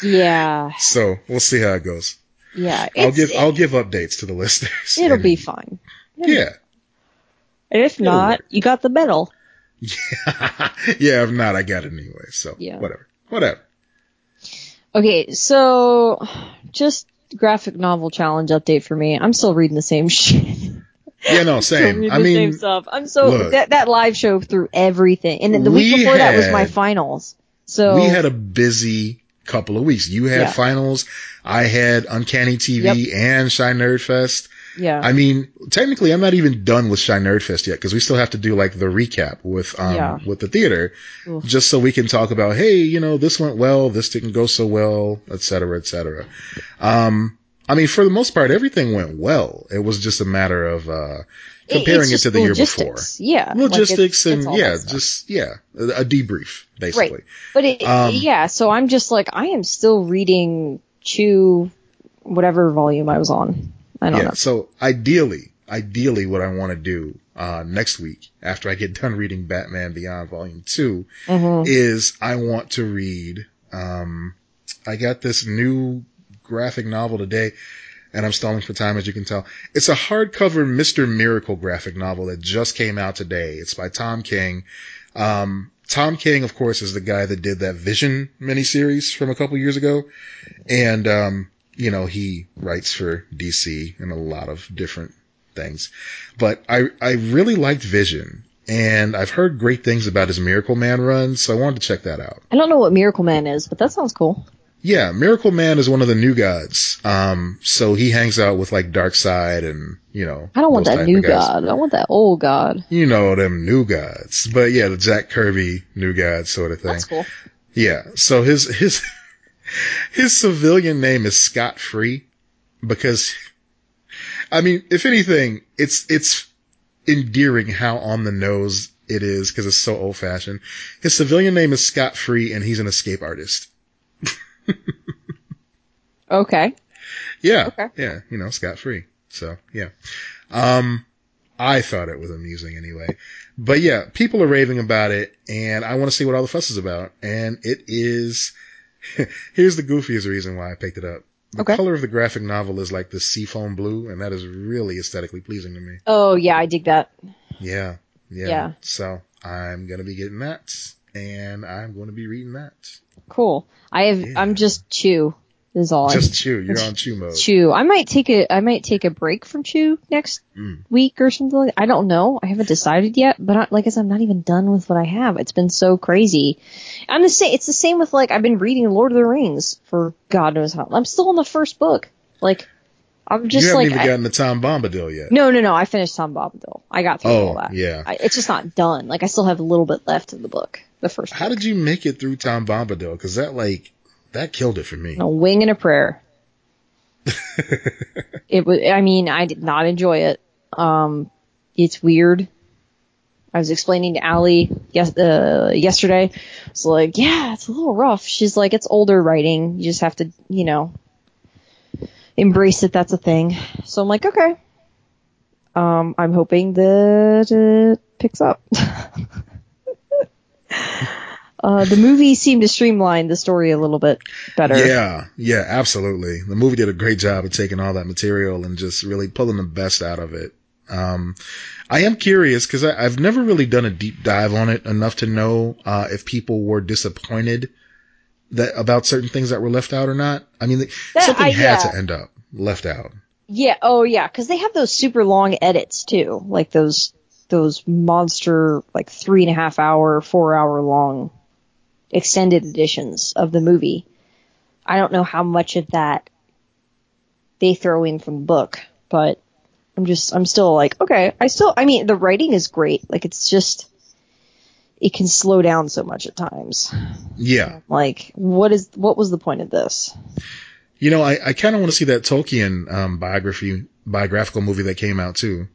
yeah. so we'll see how it goes. Yeah. I'll give, I'll give updates to the <laughs> listeners. it'll And- be fine. yeah. And if not, you got the medal. yeah, if not, I got it anyway. So Yeah. whatever, whatever. Okay, so just graphic novel challenge update for me. I'm still reading the same <laughs> shit. Yeah, no, same. I mean, same stuff. I'm so look. that that live show through everything, and then the week We before that was my finals. So we had a busy couple of weeks. You had Yeah. finals. I had Uncanny TV and Shy Nerd Fest. Yeah, I mean, technically, I'm not even done with Shy Nerd Fest yet because we still have to do like the recap with um Yeah. with the theater, Oof. just so we can talk about, hey, you know, this went well, this didn't go so well, et cetera, et cetera. Um, I mean, for the most part, everything went well. It was just a matter of uh comparing it to the year before. logistics. Yeah, like, it's- Logistics it's and yeah, just yeah, a, debrief basically. But it, Um, yeah, so I'm just like I am still reading Chew, whatever volume I was on. I don't yeah. know. So ideally, ideally, what I want to do uh, next week after I get done reading Batman Beyond Volume 2 hmm is I want to read. Um, I got this new graphic novel today, and I'm stalling for time, as you can tell. It's a hardcover Mister Miracle graphic novel that just came out today. It's by Tom King. Um, Tom King, of course, is the guy that did that Vision miniseries from a couple years ago, and um, you know he writes for DC and a lot of different things. But I I really liked Vision, and I've heard great things about his Miracle Man run, so I wanted to check that out. I don't know what Miracle Man is, but that sounds cool. Yeah, Miracle Man is one of the new gods. Um, so he hangs out with like Darkseid and you know. I don't want that new god. I want that old god. You know them new gods, but yeah, the Jack Kirby new god sort of thing. That's cool. Yeah. So his his his civilian name is Scott Free because I mean, if anything, it's it's endearing how on the nose it is because it's so old fashioned. His civilian name is Scott Free and he's an escape artist. <laughs> Okay. Yeah. Okay. Yeah. You know, Scott Free. So yeah. Um, I thought it was amusing anyway. But yeah, people are raving about it and I want to see what all the fuss is about. And it is, <laughs> here's the goofiest reason why I picked it up. The Okay. color of the graphic novel is like the seafoam blue and that is really aesthetically pleasing to me. Oh yeah, I dig that. Yeah. Yeah. Yeah. So I'm going to be getting that and I'm going to be reading that. Cool. I have. Yeah. I'm just Chew. Is all. Just chew. You're on chew mode. Chew. I might take a. I might take a break from Chew next Mm. week or something. Like I don't know. I haven't decided yet. But I, like I said, I'm not even done with what I have. It's been so crazy. I'm the same. It's the same with like I've been reading Lord of the Rings for God knows how. I'm still in the first book. Like I'm just you haven't like even I- gotten the Tom Bombadil yet. no, no, no. I finished Tom Bombadil. I got through Oh, all that. yeah. I, it's just not done. Like I still have a little bit left of the book. The first. How book. did you make it through Tom Bombadil? Because that like that killed it for me. a wing and a prayer. <laughs> it was. I mean, I did not enjoy it. Um, it's weird. I was explaining to Allie yes, uh, yesterday. It's like, yeah, it's a little rough. She's like, it's older writing. You just have to, you know, embrace it. That's a thing. So I'm like, okay. um, I'm hoping that it picks up. <laughs> uh, the movie seemed to streamline the story a little bit better. Yeah, yeah, absolutely. The movie did a great job of taking all that material and just really pulling the best out of it. Um, I am curious because I've never really done a deep dive on it enough to know uh, if people were disappointed that about certain things that were left out or not. I mean, That- something I- had yeah. to end up left out. Yeah. Oh, yeah. Because they have those super long edits too, like those those monster like three and a half hour, four hour long extended editions of the movie. I don't know how much of that they throw in from the book, but I'm just I'm still like okay. I still I mean the writing is great. Like it's just it can slow down so much at times. Yeah. Like what is what was the point of this? You know, I, I kind of want to see that Tolkien um, biography biographical movie that came out too.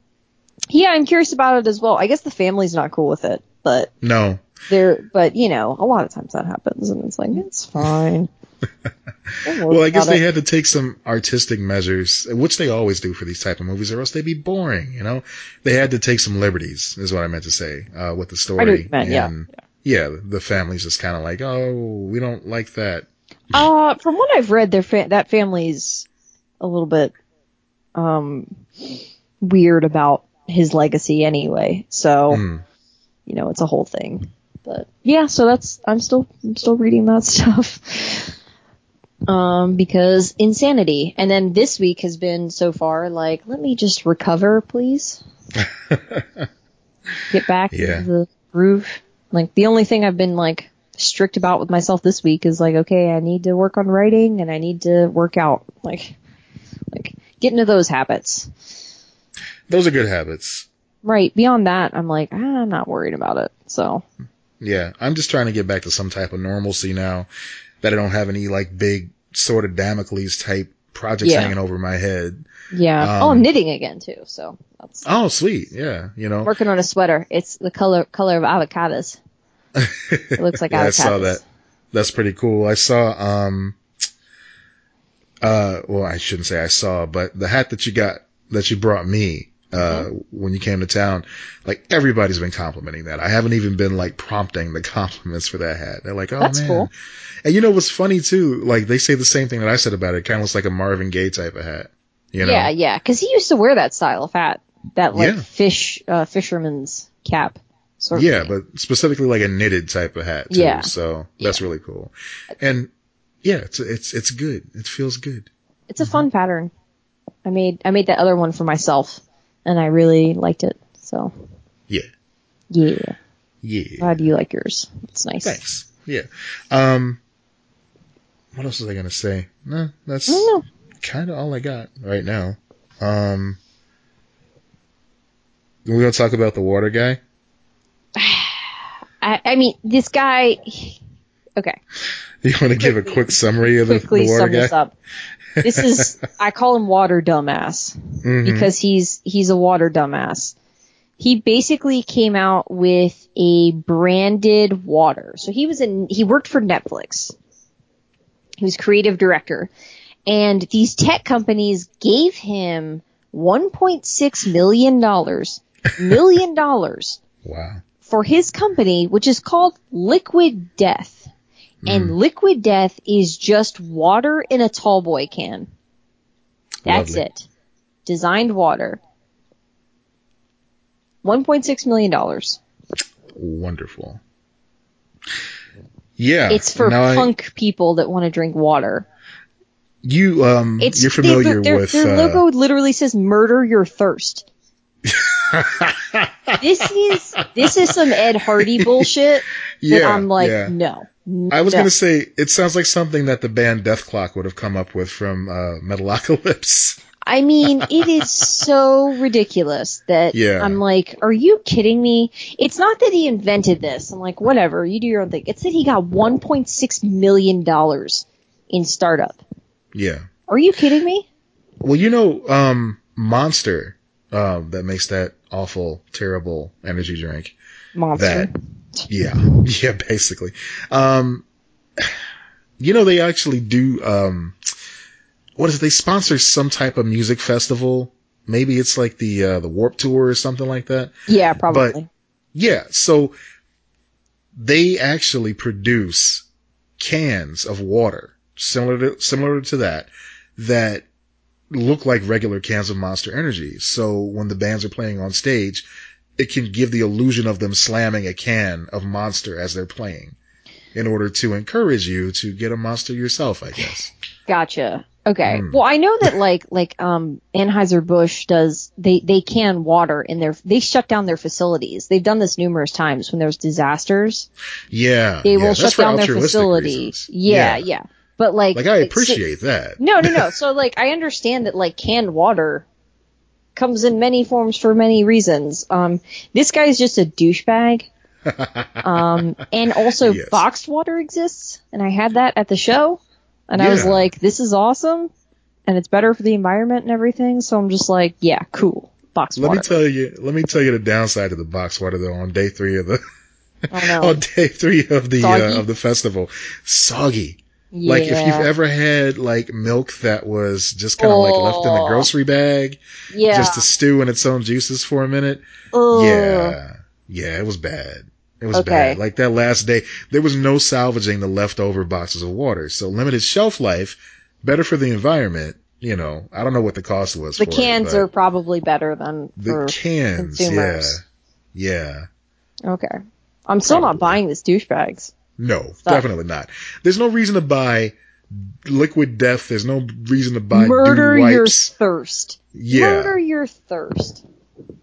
Yeah, I'm curious about it as well. I guess the family's not cool with it, but No, there, but you know, a lot of times that happens, and it's like it's fine. <laughs> Well, I guess they it. had to take some artistic measures, which they always do for these type of movies, or else they'd be boring. You know, they had to take some liberties, is what I meant to say, uh, with the story. I know what you meant, yeah. And, yeah, the family's just kind of like, oh, we don't like that. <laughs> Uh, from what I've read, their fa- that family's a little bit um weird about his legacy anyway. So Hmm. you know, it's a whole thing. But yeah, so that's I'm still I'm still reading that <laughs> stuff. Um, because insanity. And then this week has been so far like, let me just recover, please. <laughs> Get back Yeah. into the groove. Like the only thing I've been like strict about with myself this week is like, okay, I need to work on writing and I need to work out. Like, like get into those habits. Those are good habits. Right. Beyond that, I'm like, ah, I'm not worried about it. So Yeah, I'm just trying to get back to some type of normalcy now that I don't have any like big sword of Damocles type projects Yeah. hanging over my head. yeah. Um, oh, I'm knitting again too. So that's Oh, sweet. Yeah, you know. working on a sweater. It's the color color of avocados. <laughs> It looks like yeah, avocados. I saw that. That's pretty cool. I saw, um, uh, well, I shouldn't say I saw, but the hat that you got, that you brought me, uh, Mm-hmm. when you came to town, like everybody's been complimenting that. I haven't even been like prompting the <laughs> compliments for that hat. They're like, oh That's man. cool. And you know what's funny too? Like they say the same thing that I said about it. It kind of looks like a Marvin Gaye type of hat. You know? Yeah, yeah. Because he used to wear that style of hat, that like Yeah. fish uh, fisherman's cap. Sort of Yeah, thing. but specifically like a knitted type of hat too. Yeah. So that's really cool. And yeah, it's it's it's good. It feels good. it's a fun pattern. I made I made that other one for myself, and I really liked it. So Yeah. yeah, Yeah. how do you like yours? It's nice. Thanks. Yeah. Um, what else was I gonna say? No, that's don't know. kind of all I got right now. Um, we're gonna talk about the water guy. <sighs> I, I mean, this guy. Okay, You want to give a quick summary of the, the water guy? this up. This is I call him water dumbass. Mhm. because he's he's a water dumbass. He basically came out with a branded water. So he was in he worked for Netflix. He was creative director. And these tech companies gave him 1.6 million dollars million dollars <laughs> Wow. for his company which is called Liquid Death. And Liquid Death is just water in a tall boy can. That's Lovely. it. Designed water. $1.6 million. Wonderful. Yeah. It's for now I- punk people that want to drink water. you um, It's you're familiar their, with their uh, logo literally says murder your thirst. <laughs> this is this is some Ed Hardy bullshit that Yeah, I'm like, yeah. no. I was no. gonna say it sounds like something that the band Dethklok would have come up with from uh, Metalocalypse. I mean, it is so ridiculous that Yeah. I'm like, are you kidding me? It's not that he invented this. I'm like, whatever, you do your own thing. It's that he got 1.6 million dollars in startup. Yeah. Are you kidding me? Well, you know, um, Monster, um, that makes that awful, terrible energy drink. Monster. That, yeah, <laughs> yeah, basically. Um, you know, they actually do, um, what is it? They sponsor some type of music festival Maybe it's like the uh, the Warp Tour or something like that. Yeah, probably. Yeah, so they actually produce cans of water similar to similar to that that look like regular cans of Monster Energy. So when the bands are playing on stage, it can give the illusion of them slamming a can of Monster as they're playing in order to encourage you to get a Monster yourself, I guess. <laughs> Gotcha. Okay. Hmm. Well, I know that like like um Anheuser Busch does they they can water in their they shut down their facilities. They've done this numerous times when there's disasters. Yeah. They yeah, will shut down their facility. reasons. Yeah, yeah, But like Like I appreciate that. No, no, no. <laughs> So like I understand that like canned water comes in many forms for many reasons. Um this guy's just a douchebag. Um <laughs> and also Yes. boxed water exists and I had that at the show and I was like this is awesome and it's better for the environment and everything. So I'm just like, yeah, cool. Boxed Let water. me tell you. Let me tell you the downside of the box water though. On day three of the oh no. <laughs> on day three of the uh, of the festival, soggy. Yeah. Like if you've ever had like milk that was just kind of like left in the Oh. grocery bag, yeah. just to stew in its own juices for a minute. Ugh. Yeah, yeah, it was bad. It was Okay. bad. Like that last day, there was no salvaging the leftover boxes of water. So limited shelf life, better for the environment. You know, I don't know what the cost was. The cans it, are probably better than the cans. consumers. Yeah, yeah. Okay. I'm still not buying these douchebags. No, Stuff. definitely not. There's no reason to buy liquid death. There's no reason to buy Murder your thirst. Yeah. Murder your thirst.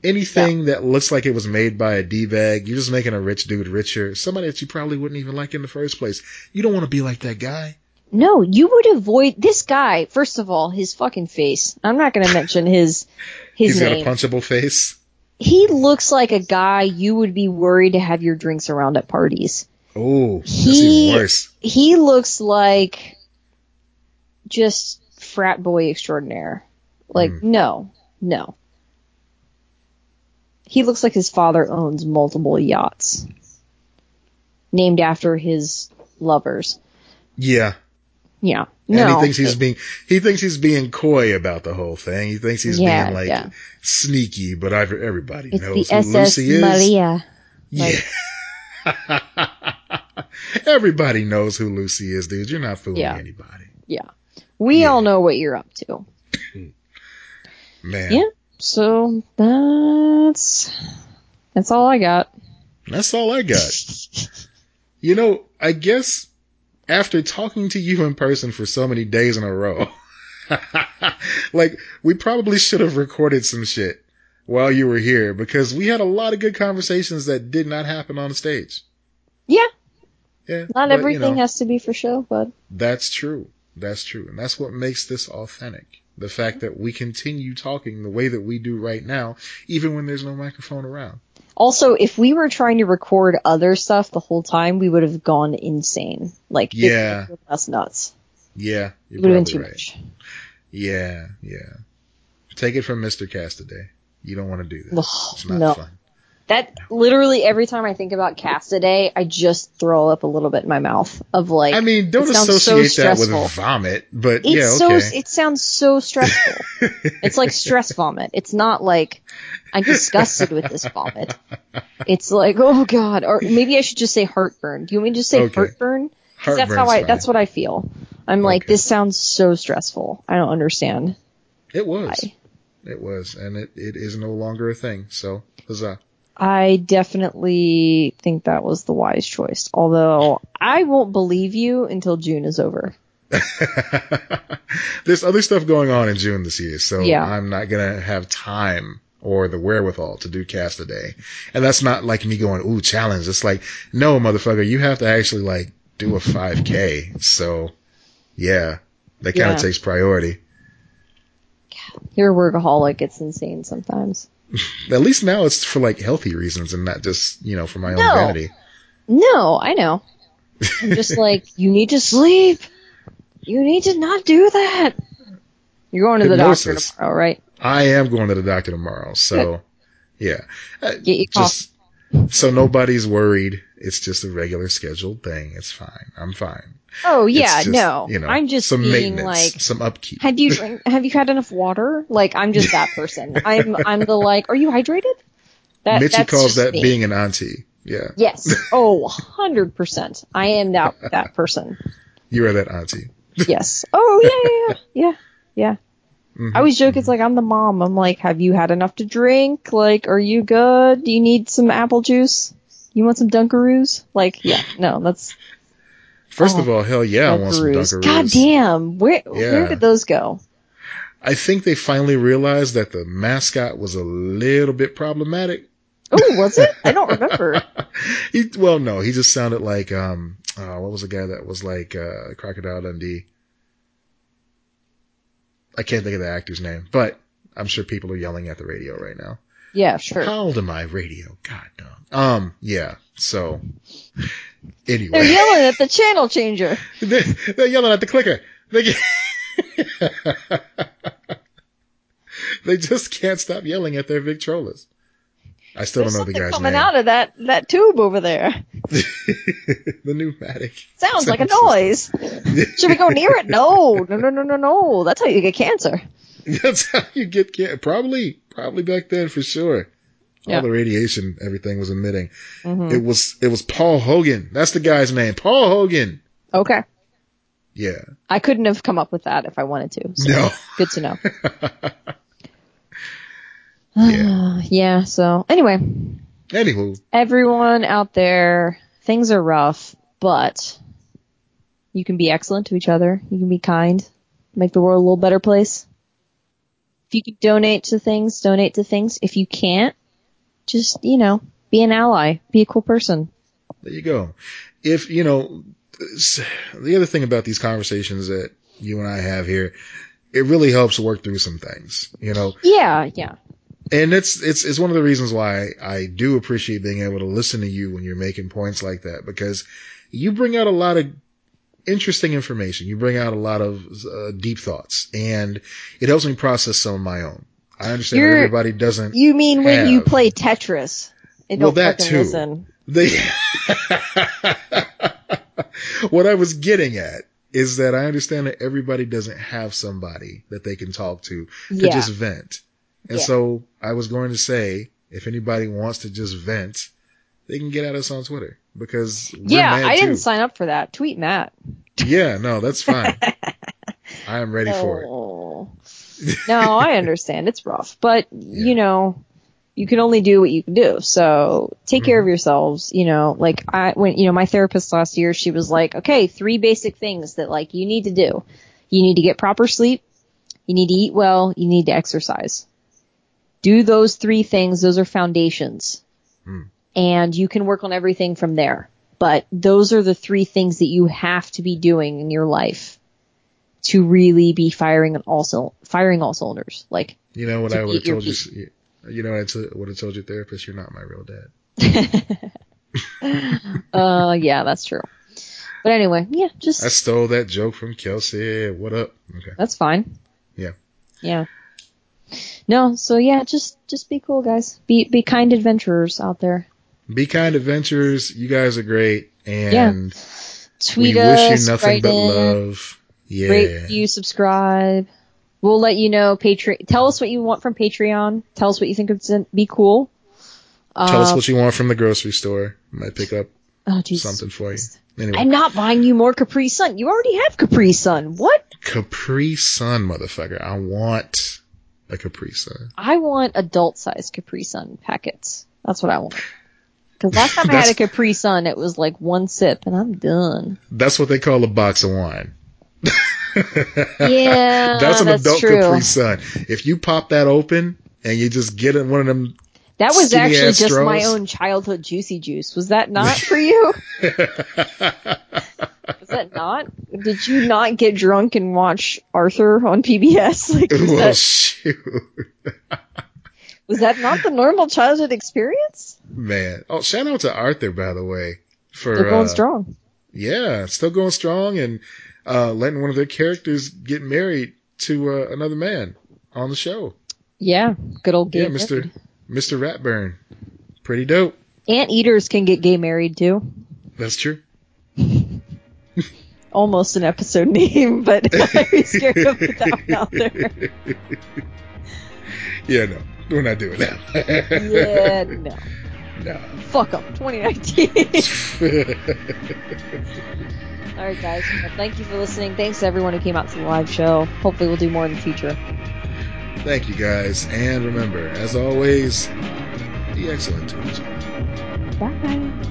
Anything that looks like it was made by a D-bag, you're just making a rich dude richer. Somebody that you probably wouldn't even like in the first place. You don't want to be like that guy. No, you would avoid this guy. First of all, his fucking face. I'm not going to mention <laughs> his his He's name. got a punchable face. he looks like a guy you would be worried to have your drinks around at parties. Oh, He-. He looks like just frat boy extraordinaire. Like Mm. no, no. He looks like his father owns multiple yachts named after his lovers. Yeah. Yeah. And no. he thinks he's being he thinks he's being coy about the whole thing. He thinks he's Yeah, being like yeah. sneaky, but I've- everybody it's knows the who SS Lucy is. Maria. Yeah. <laughs> <laughs> everybody knows who Lucy is, dude. You're not fooling Yeah. anybody. Yeah. We Yeah. all know what you're up to. Man. Yeah. So that's that's all I got. That's all I got. <laughs> You know, I guess after talking to you in person for so many days in a row, <laughs> like we probably should have recorded some shit while you were here because we had a lot of good conversations that did not happen on the stage. Yeah. Yeah. Not but, you everything know, has to be for show, but That's true. That's true. And that's what makes this authentic. The fact that we continue talking the way that we do right now, even when there's no microphone around. also if we were trying to record other stuff the whole time, we would have gone insane. Like Yeah. would have driven us nuts. Yeah. You're would have been too right. much. Yeah, yeah. Take it from Mr. Cast today. You don't want to do that. Ugh, It's not no. fun. That literally every time I think about cast today, I just throw up a little bit in my mouth of like I mean, don't sounds so associate that with vomit, but it's yeah, so it sounds so stressful. <laughs> it's like stress vomit. It's not like I'm disgusted with this vomit. It's like oh god, or maybe I should just say heartburn. Do you want me to just say Okay. heartburn? 'Cause that's how I. fine. That's what I feel. I'm like Okay. this sounds so stressful. I don't understand. It was. Why? It was, and it, it is no longer a thing. So, huzzah. I definitely think that was the wise choice. Although I won't believe you until June is over. <laughs> There's other stuff going on in June this year, so Yeah. I'm not gonna have time or the wherewithal to do cast a day. And that's not like me going, ooh, challenge. It's like, no, motherfucker, you have to actually like do a 5k. So, yeah, that kind of Yeah. takes priority. You're a workaholic. It's insane sometimes. <laughs> At least now it's for like healthy reasons and not just, you know, for my own vanity. No, I know. I'm just <laughs> like, you need to sleep. You need to not do that. You're going to the doctor Hypnosis. tomorrow, right? I am going to the doctor tomorrow, so yeah. Uh, Get your just so nobody's worried. It's just a regular scheduled thing. It's fine. I'm fine. Oh yeah, just, no. you know, I'm just some being like, some upkeep. have you <laughs> drink, have you had enough water? Like I'm just that person. <laughs> I'm I'm the like, are you hydrated? That Mitchie calls that me. being an auntie. Yeah, Yes. <laughs> Oh, 100%. I am that that person. you are that auntie. Yes. Oh yeah, yeah, yeah, yeah. Mhm. I always joke it's like I'm the mom. I'm like, have you had enough to drink? Like, are you good? Do you need some apple juice? You want some Dunkaroos? Like, yeah, no, that's First Oh, of all, hell yeah, I want some Dunkaroos. Dunkaroos. God damn, where where did those go? I think they finally realized that the mascot was a little bit problematic. Oh, was it? I don't <laughs> remember. he, well, no, he just sounded like um, uh, what was the guy that was like uh, Crocodile Dundee? I can't think of the actor's name, but I'm sure people are yelling at the radio right now. Yeah, sure. How old am I? Radio? God damn. Um, yeah. So, They're yelling at the channel changer. <laughs> they're, they're yelling at the clicker. They, get- <laughs> they just can't stop yelling at their Victrolas. I still There's don't know the guy's coming name. out of that that tube over there. <laughs> the pneumatic. Sounds like a noise. Should we go near it? No, no, no, no, no, no. That's how you get cancer. That's how you get can- probably probably back then for sure. Yeah. All the radiation everything was emitting. Mhm. It was it was Paul Hogan. That's the guy's name. Paul Hogan. Okay. Yeah. I couldn't have come up with that if I wanted to. So No. Good to know. <laughs> <sighs> Yeah. yeah, so anyway, Anywho, everyone out there, things are rough, but you can be excellent to each other. You can be kind, make the world a little better place. If you can donate to things, donate to things. If you can't, just, you know, be an ally, be a cool person. there you go. If you know the other thing about these conversations that you and I have here, it really helps work through some things. You know, Yeah, yeah. and it's it's it's one of the reasons why I do appreciate being able to listen to you when you're making points like that because you bring out a lot of interesting information. You bring out a lot of uh, deep thoughts, and it helps me process some of my own. I understand You're- everybody doesn't. You mean when you play Tetris and Well, don't that too. listen? They. <laughs> what I was getting at is that I understand that everybody doesn't have somebody that they can talk to to Yeah. just vent. And Yeah. so I was going to say, if anybody wants to just vent, they can get at us on Twitter because yeah, I too. didn't sign up for that. Tweet Matt. Yeah, no, that's fine. <laughs> I am ready for it. No, I understand. It's rough, but you know, you can only do what you can do. So take care Mm-hmm. of yourselves. You know, like I when you know my therapist last year, she was like, okay, three basic things that like you need to do. You need to get proper sleep. You need to eat well. You need to exercise. Do those three things. Those are foundations. Hmm. And you can work on everything from there. But those are the three things that you have to be doing in your life to really be firing on all firing all cylinders. Like, You know what I would have told you? You know what I would have told your therapist? You're not my real dad. <laughs> uh, yeah, that's true. But anyway, yeah, just I stole that joke from Kelsey. What up? Okay. that's fine. Yeah. Yeah. No, so yeah, just just be cool, guys. Be be kind adventurers out there. Be kind adventurers. You guys are great. And Tweet we us, wish you nothing but in, love. Yeah. rate, review, subscribe. We'll let you know. Patreon. Tell us what you want from Patreon. Tell us what you think would be cool. Tell us Uh, what you want from the grocery store. I might pick up oh, something for you. Anyway, I'm not buying you more Capri Sun. You already have Capri Sun. What? Capri Sun, motherfucker. I want a Capri Sun. I want adult size Capri Sun packets. That's what I want. Because last <laughs> time I had a Capri Sun, it was like one sip, and I'm done. That's what they call a box of wine. <laughs> Yeah, that's an that's adult true. Capri Sun. If you pop that open and you just get in one of them, That was actually just my own childhood juicy juice. Was that not <laughs> for you? <laughs> Was that not? Did you not get drunk and watch Arthur on PBS? Like, was, well, that, shoot, was that not the normal childhood experience? man. Oh, shout out to Arthur, by the way, for They're going uh, strong. Yeah, still going strong and uh, letting one of their characters get married to uh, another man on the show. Yeah, good old gay Yeah, Mister Mister Ratburn, pretty dope. Ant eaters can get gay married too. That's true. <laughs> almost an episode name, <laughs> but <laughs> I'm scared to put that one out there. Yeah, no, we're not doing that. Yeah, no. no. Fuck them. 2019. All right, guys. Well, thank you for listening. Thanks to everyone who came out to the live show. Hopefully, we'll do more in the future. Thank you, guys. And remember, as always, be excellent to each other. Bye.